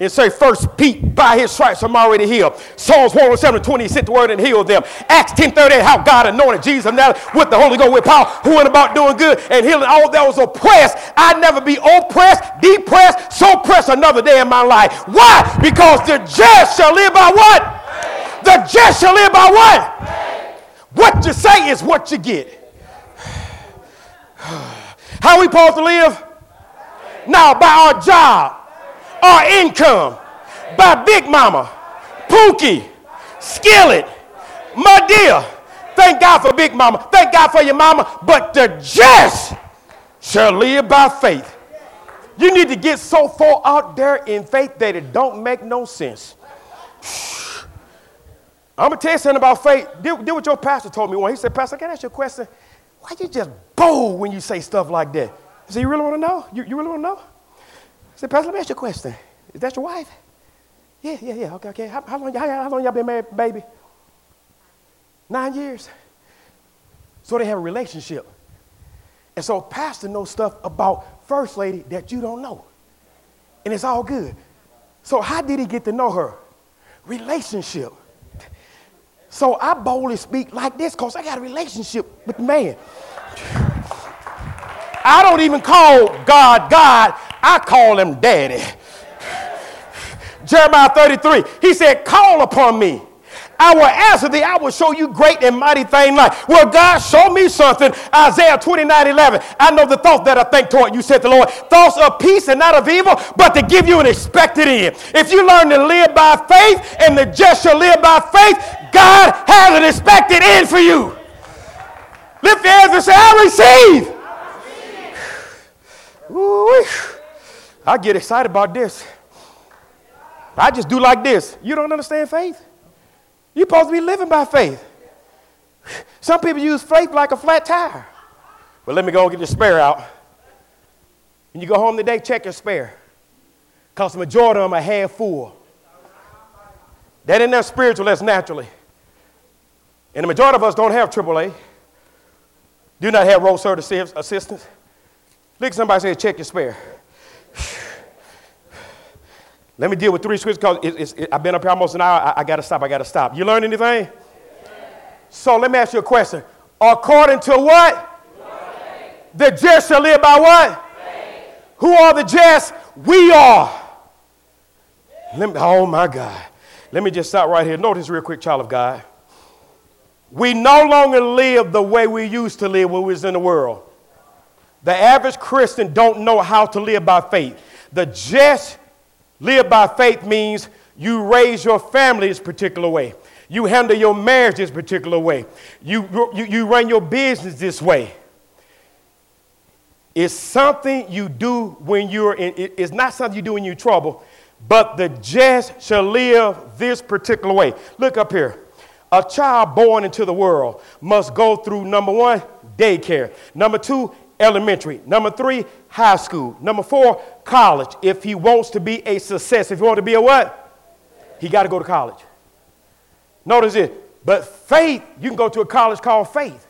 and say, First Pete, by his stripes I'm already healed. Psalms 107 20 sent the word and healed them. Acts 10 38, how God anointed Jesus now with the Holy Ghost with power, who went about doing good and healing all that was oppressed. I'd never be oppressed, depressed, so pressed another day in my life. Why? Because the just shall live by what? The just shall live by what? What you say is what you get. How we supposed to live? Now, by our job our income by Big Mama, Pookie, Skillet, Madea. Thank God for Big Mama. Thank God for your mama. But the just shall live by faith. You need to get so far out there in faith that it don't make no sense. I'm gonna tell you something about faith. Did what your pastor told me one. He said, Pastor, can I ask you a question? Why you just bold when you say stuff like that? I said, You really want to know? You, you really want to know? Said, Pastor, let me ask you a question. Is that your wife? Yeah, yeah, yeah. Okay, okay. How, how long, how, how long y'all been married, baby? Nine years. So they have a relationship. And so pastor knows stuff about first lady that you don't know. And it's all good. So how did he get to know her? Relationship. So I boldly speak like this because I got a relationship with the man. I don't even call God God. I call him daddy. Jeremiah 33, he said, Call upon me. I will answer thee. I will show you great and mighty things like. Well, God, show me something. Isaiah 29 11. I know the thoughts that I think toward you, said the Lord. Thoughts of peace and not of evil, but to give you an expected end. If you learn to live by faith and the just shall live by faith, God has an expected end for you. Lift your hands and say, I receive. Ooh, I get excited about this. I just do like this. You don't understand faith? You're supposed to be living by faith. Some people use faith like a flat tire. Well, let me go and get the spare out. When you go home today, check your spare. Because the majority of them are half full. That ain't that spiritual, that's naturally. And the majority of us don't have AAA. Do not have road service assistance. Look somebody say, check your spare. Let me deal with three scriptures because it, I've been up here almost an hour. I, I got to stop. I got to stop. You learn anything? So let me ask you a question. According to what? The just shall live by what? Faith. Who are the just? We are. Let Me, oh my God. Let me just stop right here. Notice real quick, child of God. We no longer live the way we used to live when we was in the world. The average Christian don't know how to live by faith. The just live by faith means you raise your family this particular way. You handle your marriage this particular way. You, you, you run your business this way. It's something you do when you're in, it's not something you do when you're in trouble, but the just shall live this particular way. Look up here. A child born into the world must go through number one, daycare. Number two, elementary. Number three, high school. Number four, college. If he wants to be a success, if he wants to be a what? He got to go to college. Notice it. But faith, you can go to a college called faith.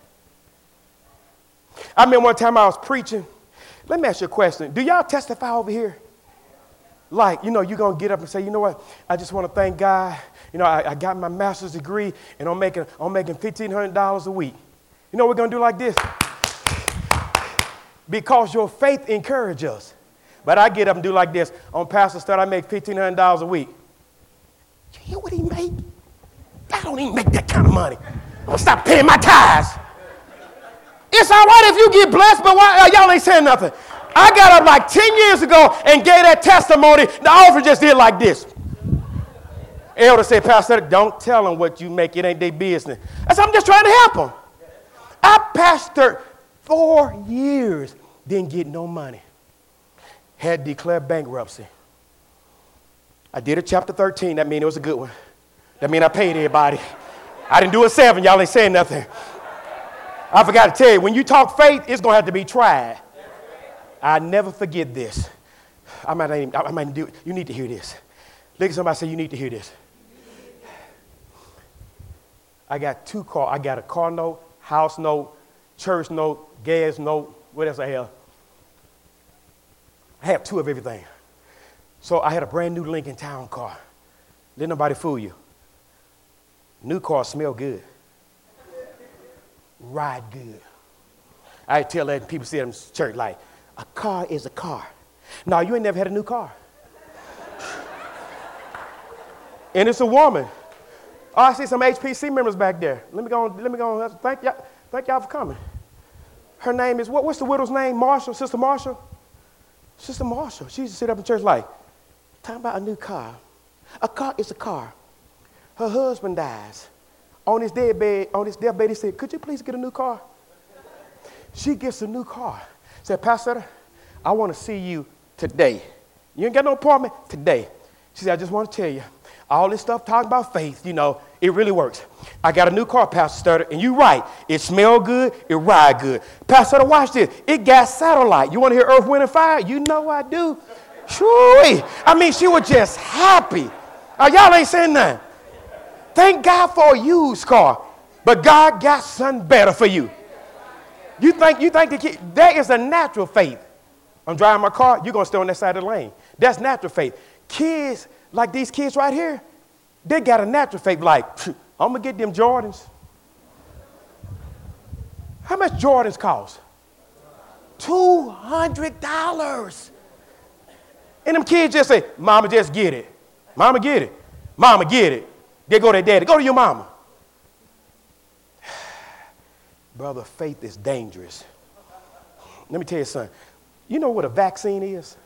I remember one time I was preaching. Let me ask you a question. Do y'all testify over here? Like, you know, you're going to get up and say, you know what? I just want to thank God. You know, I, I got my master's degree and I'm making, I'm making $1,500 a week. You know we're going to do like this? Because your faith encourages us. But I get up and do like this. On pastor start, I make $1,500 a week. You hear what he make? I don't even make that kind of money. I'm gonna stop paying my tithes. It's all right if you get blessed, but why, uh, y'all ain't saying nothing. I got up like 10 years ago and gave that testimony. The offer just did like this. Elder said, Pastor, don't tell them what you make. It ain't their business. I said, I'm just trying to help them. I pastored four years didn't get no money. Had declared bankruptcy. I did a chapter 13. That means it was a good one. That means I paid everybody. I didn't do a seven. Y'all ain't saying nothing. I forgot to tell you, when you talk faith, it's to have to be tried. I never forget this. I might, even, I might do it. You need to hear this. Look at somebody say, You need to hear this. I got two car. I got a car note, house note, church note, gas note. What else I have? I have two of everything. So I had a brand new Lincoln Town car. Let nobody fool you. New car smell good. Ride good. I tell that people see them church like, a car is a car. No, you ain't never had a new car. and it's a woman. Oh, I see some HPC members back there. Let me go on, let me go on. Thank y'all, thank y'all for coming. Her name is, what, what's the widow's name? Marshall, Sister Marshall? Sister Marshall, she used to sit up in church like, talking about a new car. A car is a car. Her husband dies. On his deathbed, on his deathbed, he said, Could you please get a new car? She gets a new car. Said, Pastor, I want to see you today. You ain't got no appointment? Today. She said, I just want to tell you, all this stuff talking about faith, you know, it really works. I got a new car, Pastor Studdard, and you right. It smell good, it ride good. Pastor Studdard, watch this. It got satellite. You want to hear Earth, Wind, and Fire? You know I do. Sure. I mean, she was just happy. Uh, y'all ain't saying nothing. Thank God for a used car. But God got something better for you. You think you think the kid, that is a natural faith. I'm driving my car, you're gonna stay on that side of the lane. That's natural faith. Kids like these kids right here, they got a natural faith like, I'm gonna get them Jordans. How much Jordans cost? $200. And them kids just say, Mama, just get it. Mama, get it. Mama, get it. They go to their daddy. Go to your mama. Brother, faith is dangerous. Let me tell you something. You know what a vaccine is?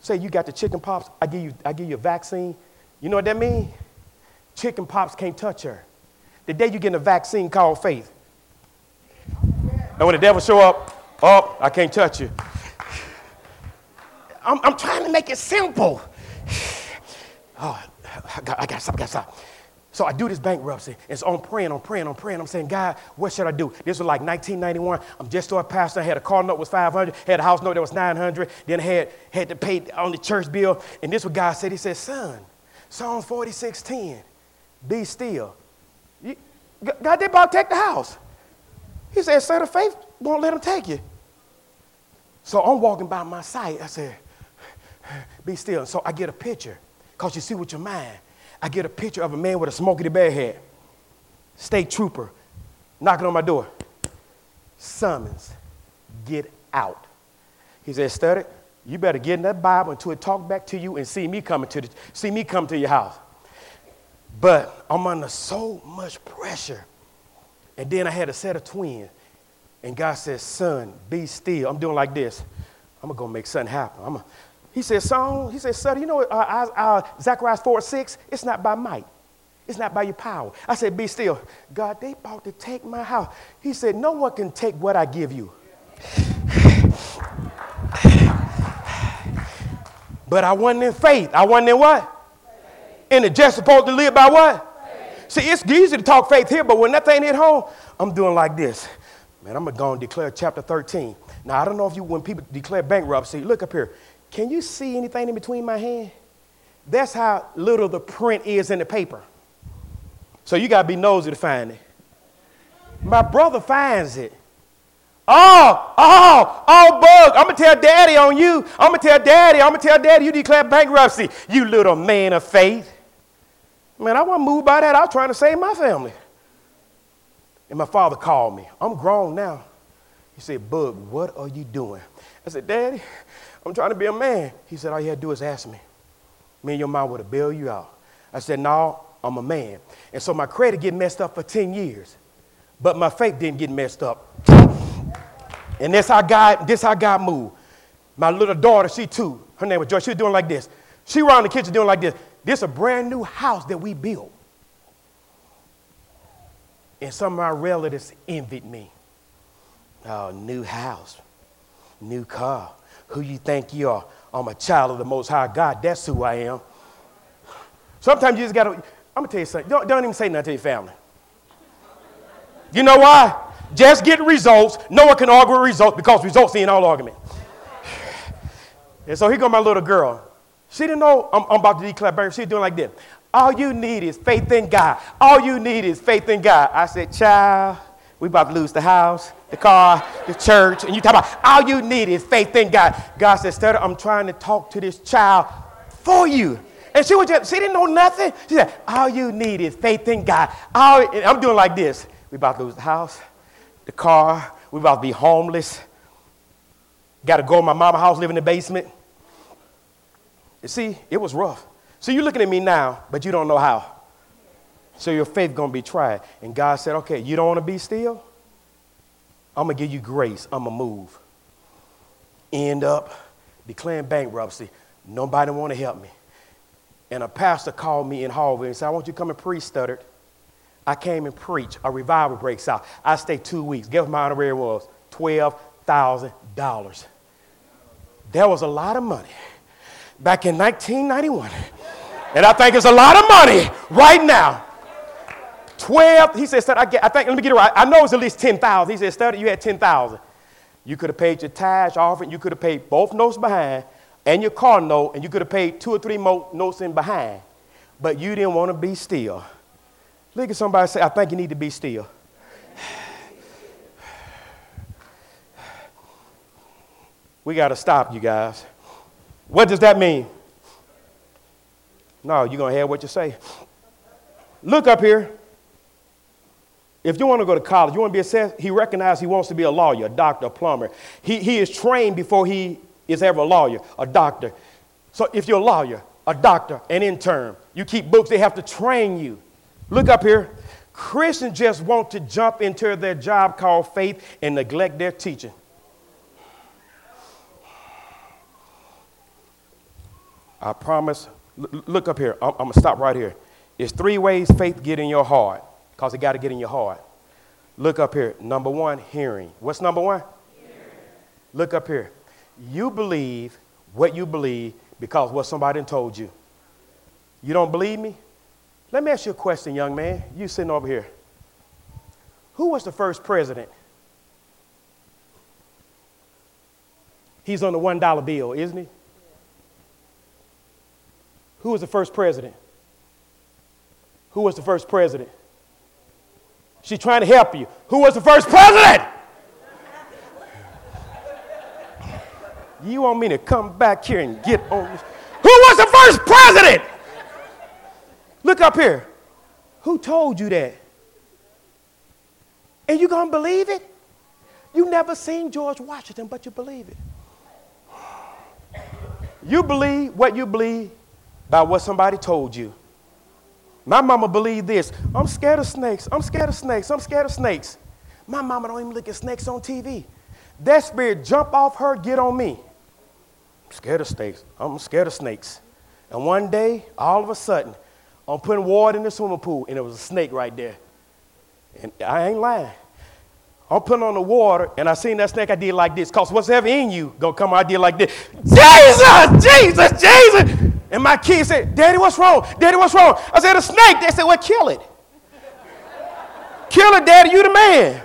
Say you got the chicken pox, I give you, I give you a vaccine. You know what that means? Chicken pops can't touch her. The day you get a vaccine called faith. And when the devil show up, oh, I can't touch you. I'm, I'm trying to make it simple. Oh, I got, I got something, I got something. So I do this bankruptcy. And so I'm praying, I'm praying, I'm praying. I'm saying, God, what should I do? This was like 1991. I'm just a pastor. I had a car note was 500, had a house note that was 900. Then I had, had to pay on the church bill. And this what God said. He said, son, Psalms 46:10, be still. You, God, they about take the house. He said, son of faith won't let him take you. So I'm walking by my sight. I said, be still. So I get a picture because you see with your mind. I get a picture of a man with a Smokey the Bear head. state trooper knocking on my door. Summons, get out. He said, Studdard, you better get in that Bible until it talk back to you and see me coming to the, see me come to your house. But I'm under so much pressure. And then I had a set of twins. And God said, Son, be still. I'm doing like this. I'm gonna go make something happen. I'm he said, Son, he said, Son, you know, uh, uh, Zechariah 4 6, it's not by might. It's not by your power. I said, Be still. God, they about to take my house. He said, No one can take what I give you. But I wasn't in faith. I wasn't in what? And the just supposed to live by what? See, it's easy to talk faith here, but when that thing hit home, I'm doing like this. Man, I'm going to go and declare chapter 13. Now, I don't know if you, when people declare bankruptcy, look up here. Can you see anything in between my hand? That's how little the print is in the paper. So you got to be nosy to find it. My brother finds it. Oh, oh, oh, bug. I'm going to tell daddy on you. I'm going to tell daddy. I'm going to tell daddy you declare bankruptcy. You little man of faith. Man, I wasn't moved by that. I was trying to save my family. And my father called me. I'm grown now. He said, Bug, what are you doing? I said, Daddy, I'm trying to be a man. He said, All you had to do is ask me. Me and your mom would have bailed you out. I said, No, I'm a man. And so my credit get messed up for 10 years. But my faith didn't get messed up. And this how God, this how God moved. My little daughter, she too, her name was Joy, she was doing like this. She around the kitchen doing like this. This is a brand new house that we built. And some of my relatives envied me. Oh, new house, new car. Who you think you are? I'm a child of the Most High God. That's who I am. Sometimes you just gotta, I'm gonna tell you something. Don't, don't even say nothing to your family. You know why? Just get results. No one can argue with results because results ain't all argument. And so here go my little girl. She didn't know I'm, I'm about to declare bankruptcy. She's doing like this. All you need is faith in God. All you need is faith in God. I said, child, we about to lose the house, the car, the church. And you talk about all you need is faith in God. God said, Studdard, I'm trying to talk to this child for you. And she was just, she didn't know nothing. She said, all you need is faith in God. All, I'm doing like this. We about to lose the house, the car. We about to be homeless. Got to go to my mama house, live in the basement. You see, it was rough. So you're looking at me now, but you don't know how. So your faith gonna be tried. And God said, okay, you don't want to be still? I'm gonna give you grace. I'm gonna move. End up declaring bankruptcy. Nobody want to help me. And a pastor called me in Harvard and said, I want you to come and preach, Studdard. I came and preached. A revival breaks out. I stayed two weeks. Guess what my honorary was? $12,000. That was a lot of money back in 1991. And I think it's a lot of money right now. 12, he said, I, get, I think, let me get it right. I know it's at least 10,000. He said, Studdard, you had 10,000. You could have paid your tithe offering. You could have paid both notes behind and your car note, and you could have paid two or three more notes in behind. But you didn't want to be still. Look at somebody say, I think you need to be still. We got to stop, you guys. What does that mean? No, you're going to hear what you say. Look up here. If you want to go to college, you want to be assessed, he recognizes he wants to be a lawyer, a doctor, a plumber. He, he is trained before he is ever a lawyer, a doctor. So if you're a lawyer, a doctor, an intern, you keep books, they have to train you. Look up here. Christians just want to jump into their job called faith and neglect their teaching. I promise. Look up here. I'm, I'm going to stop right here. It's three ways faith get in your heart because it got to get in your heart. Look up here. Number one, hearing. What's number one? Hearing. Look up here. You believe what you believe because what somebody told you. You don't believe me? Let me ask you a question, young man. You sitting over here. Who was the first president? He's on the $1 bill, isn't he? Who was the first president? Who was the first president? She's trying to help you. Who was the first president? You want me to come back here and get on this? Who was the first president? Look up here. Who told you that? And you gonna believe it? You never seen George Washington, but you believe it. You believe what you believe by what somebody told you. My mama believed this. I'm scared of snakes. I'm scared of snakes. I'm scared of snakes. My mama don't even look at snakes on TV. That spirit jump off her, get on me. I'm scared of snakes. I'm scared of snakes. And one day, all of a sudden, I'm putting water in the swimming pool, and there was a snake right there. And I ain't lying. I'm putting on the water, and I seen that snake. I did like this, cause whatever in you gonna come. I did like this. Jesus, Jesus, Jesus. And my kids said, "Daddy, what's wrong? Daddy, what's wrong?" I said, "A snake." They said, "Well, kill it. kill it, Daddy. You the man."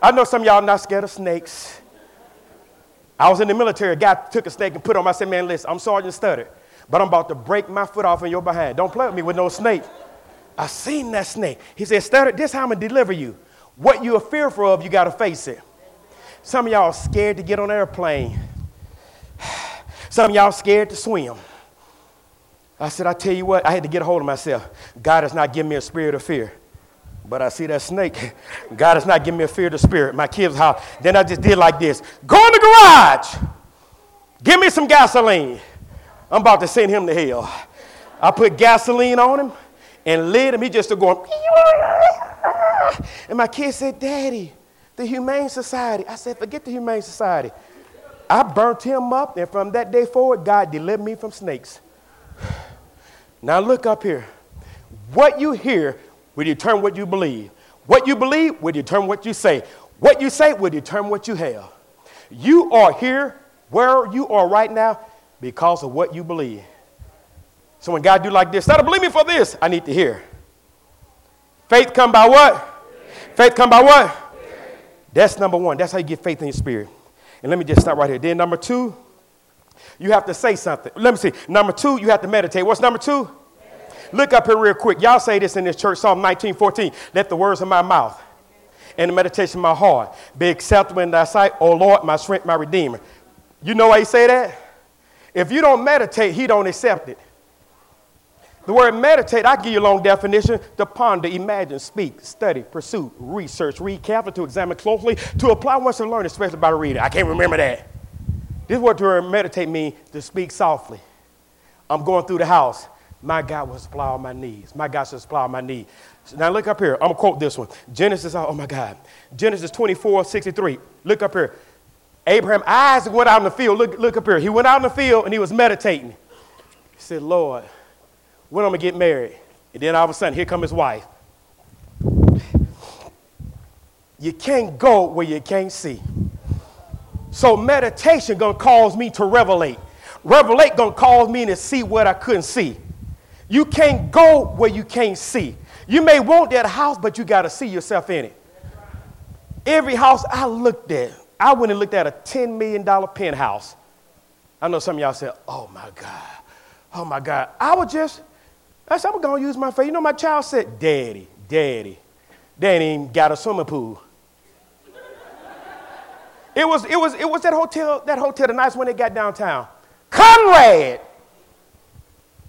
I know some y'all not scared of snakes. I was in the military. A guy took a snake and put on. I said, "Man, listen, I'm Sergeant Studdard, but I'm about to break my foot off in your behind. Don't play with me with no snake." I seen that snake. He said, Studdard, this how I'm gonna deliver you. What you are fearful of, you got to face it. Some of y'all are scared to get on an airplane. Some of y'all scared to swim. I said, I tell you what, I had to get a hold of myself. God has not given me a spirit of fear. But I see that snake. God has not given me a fear of the spirit. My kids, how? Then I just did like this. Go in the garage. Give me some gasoline. I'm about to send him to hell. I put gasoline on him and lit him. He just going. And my kid said, Daddy, the Humane Society. I said, forget the Humane Society. I burnt him up, and from that day forward, God delivered me from snakes. Now look up here. What you hear will determine what you believe. What you believe will determine what you say. What you say will determine what you have. You are here where you are right now because of what you believe. So when God do like this, don't believe me for this, I need to hear. Faith come by what? Faith come by what? That's number one. That's how you get faith in your spirit. And let me just stop right here. Then number two, you have to say something. Let me see. Number two, you have to meditate. What's number two? Look up here real quick. Y'all say this in this church, Psalm 19, 14. Let the words of my mouth and the meditation of my heart be acceptable in thy sight, O Lord, my strength, my redeemer. You know why he say that? If you don't meditate, he don't accept it. The word meditate, I give you a long definition to ponder, imagine, speak, study, pursue, research, read carefully, to examine closely, to apply once and learn, especially by reading. I can't remember that. This word meditate means to speak softly. I'm going through the house. My God will supply all my needs. My God shall supply all my needs. Now look up here. I'm going to quote this one. Genesis, oh my God. Genesis 24, 63. Look up here. Abraham, Isaac went out in the field. Look, look up here. He went out in the field and he was meditating. He said, Lord, when am I'm gonna get married. And then all of a sudden, here come his wife. You can't go where you can't see. So meditation gonna cause me to revelate. Revelate gonna cause me to see what I couldn't see. You can't go where you can't see. You may want that house, but you gotta see yourself in it. Every house I looked at, I went and looked at a $10 million penthouse. I know some of y'all said, oh my God, oh my God. I was just I said, I'm going to use my faith. You know, my child said, Daddy, Daddy, Daddy ain't got a swimming pool. it, was, it, was, it was that hotel, that hotel the nice one they got downtown. Conrad!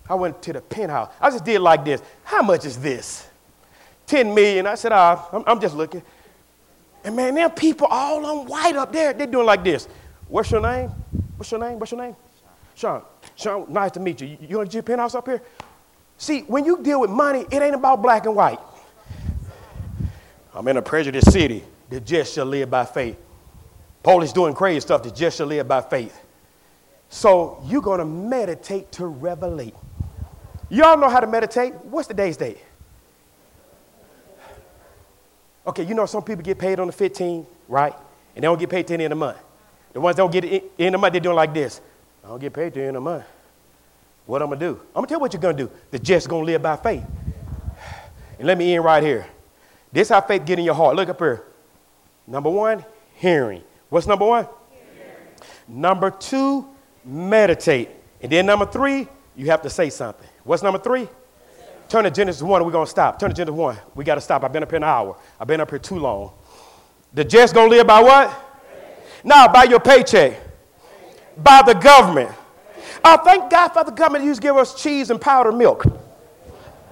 I went to the penthouse. I just did like this. How much is this? 10 million. I said, ah, I'm, I'm just looking. And man, there are people all on white up there. They're doing like this. What's your name? What's your name? What's your name? Sean. Sean, nice to meet you. You, you want to your penthouse up here? See, when you deal with money, it ain't about black and white. I'm in a prejudiced city. The just shall live by faith. Polish doing crazy stuff. The just shall live by faith. So you're going to meditate to revelate. Y'all know how to meditate? What's the day's date? Okay, you know some people get paid on the 15th, right? And they don't get paid till the end of the month. The ones that don't get it in the month, they're doing like this. I don't get paid till the end of the month. What I'm gonna do? I'm gonna tell you what you're gonna do. The just gonna live by faith. And let me end right here. This how faith get in your heart. Look up here. Number one, hearing. What's number one? Hearing. Number two, meditate. And then number three, you have to say something. What's number three? Turn to Genesis 1 we're going to stop. Turn to Genesis 1. We got to stop. I've been up here an hour. I've been up here too long. The just going to live by what? Now, by your paycheck, by the government, Oh, thank God for the government He used to give us cheese and powdered milk.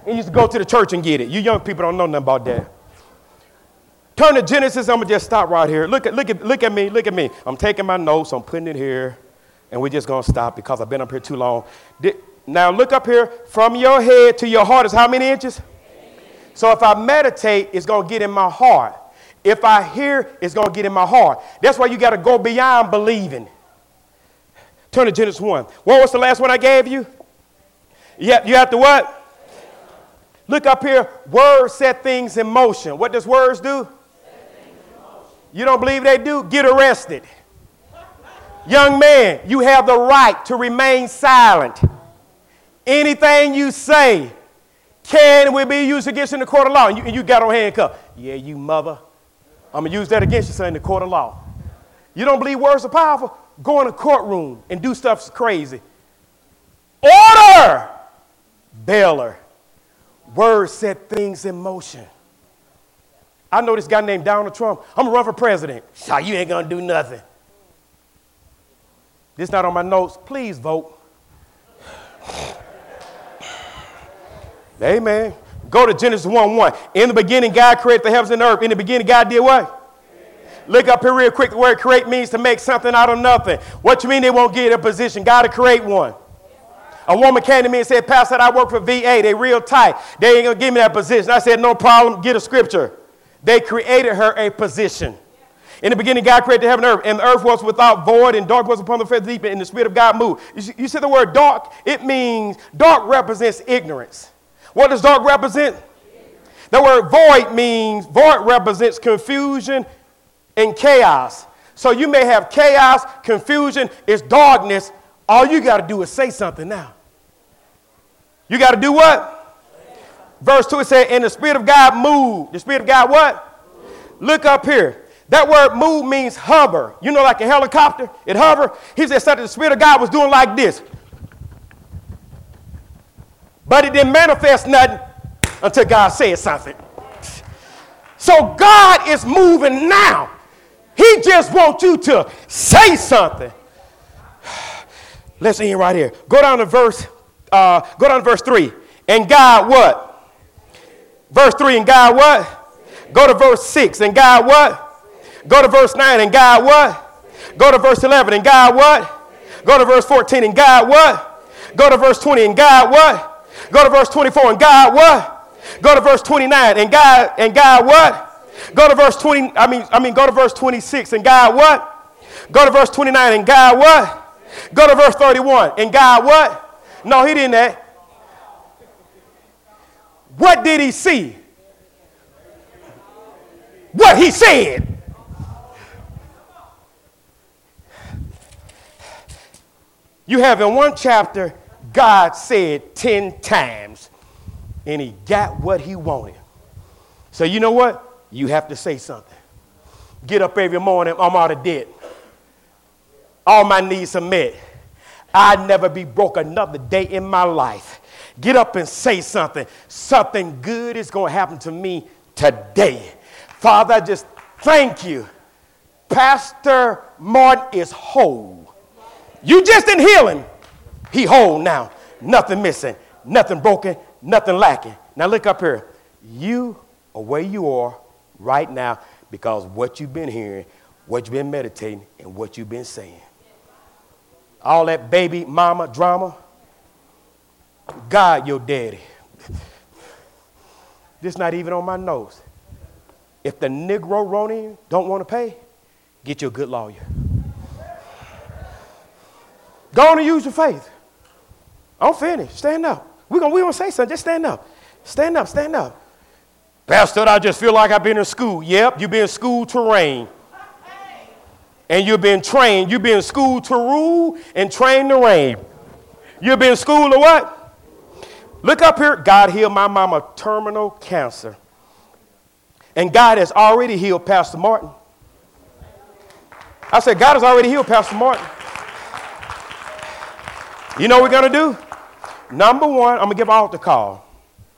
And used to go to the church and get it. You young people don't know nothing about that. Turn to Genesis. I'm gonna just stop right here. Look at, look at, look at me. Look at me. I'm taking my notes. I'm putting it here, and we're just gonna stop because I've been up here too long. Now look up here. From your head to your heart is how many inches? So if I meditate, it's gonna get in my heart. If I hear, it's gonna get in my heart. That's why you got to go beyond believing. Turn to Genesis 1. What was the last one I gave you? Yeah, you have to what? Look up here. Words set things in motion. What does words do? You don't believe they do? Get arrested. Young man, you have the right to remain silent. Anything you say can will be used against you in the court of law. And you, and you got on handcuff. Yeah, you mother. I'm going to use that against you, son, in the court of law. You don't believe words are powerful? Go in a courtroom and do stuff crazy. Order! Baylor. Words set things in motion. I know this guy named Donald Trump. I'm gonna run for president. So you ain't gonna do nothing. This not on my notes. Please vote. Amen. Go to Genesis 1 1. In the beginning, God created the heavens and the earth. In the beginning, God did what? Look up here real quick. The word create means to make something out of nothing. What you mean they won't get a position? God to create one. A woman came to me and said, Pastor, I work for VA. They real tight. They ain't to give me that position. I said, no problem. Get a scripture. They created her a position. In the beginning, God created the heaven and earth, and the earth was without void, and dark was upon the face of the deep, and the Spirit of God moved. You see, you see the word dark? It means, dark represents ignorance. What does dark represent? The word void means, void represents confusion and chaos. So you may have chaos, confusion, it's darkness. All you got to do is say something now. You got to do what? Verse 2 it said, and the Spirit of God moved. The Spirit of God what? Look up here. That word move means hover. You know, like a helicopter, it hover. He said something the Spirit of God was doing like this. But it didn't manifest nothing until God said something. So God is moving now. He just wants you to say something. Let's end right here. Go down to verse, uh, go down to verse 3. And God what? Verse 3, and God what? Go to verse 6, and God what? Go to verse 9, and God what? Go to verse 11, and God what? Go to verse 14, and God what? Go to verse 20, and God what? Go to verse 24, and God what? Go to verse 29, and God, and God what? Go to verse 20, I mean, I mean, go to verse 26, and God what? Go to verse 29, and God what? Go to verse 31, and God what? No, he didn't that. What did he see? What he said. You have in one chapter, God said 10 times, and he got what he wanted. So, you know what? you have to say something. Get up every morning, I'm out of debt. All my needs are met. I'd never be broke another day in my life. Get up and say something. Something good is going to happen to me today. Father, I just thank you. Pastor Martin is whole. You just didn't heal him. He whole now. Nothing missing, nothing broken, nothing lacking. Now look up here. You are where you are right now because what you've been hearing, what you've been meditating, and what you've been saying. All that baby mama drama, God, your daddy. this not even on my nose. If the Negro Ronin don't want to pay, get you a good lawyer. Go on and use your faith. I'm finished. Stand up. We're going we gonna say something. Just stand up. Stand up, stand up. Pastor, I just feel like I've been in school. Yep, you've been school to reign. And you've been trained. You've been school to rule and trained to reign. You've been school to what? Look up here. God healed my mama terminal cancer. And God has already healed Pastor Martin. I said, God has already healed Pastor Martin. You know what we're going to do? Number one, I'm going to give the call.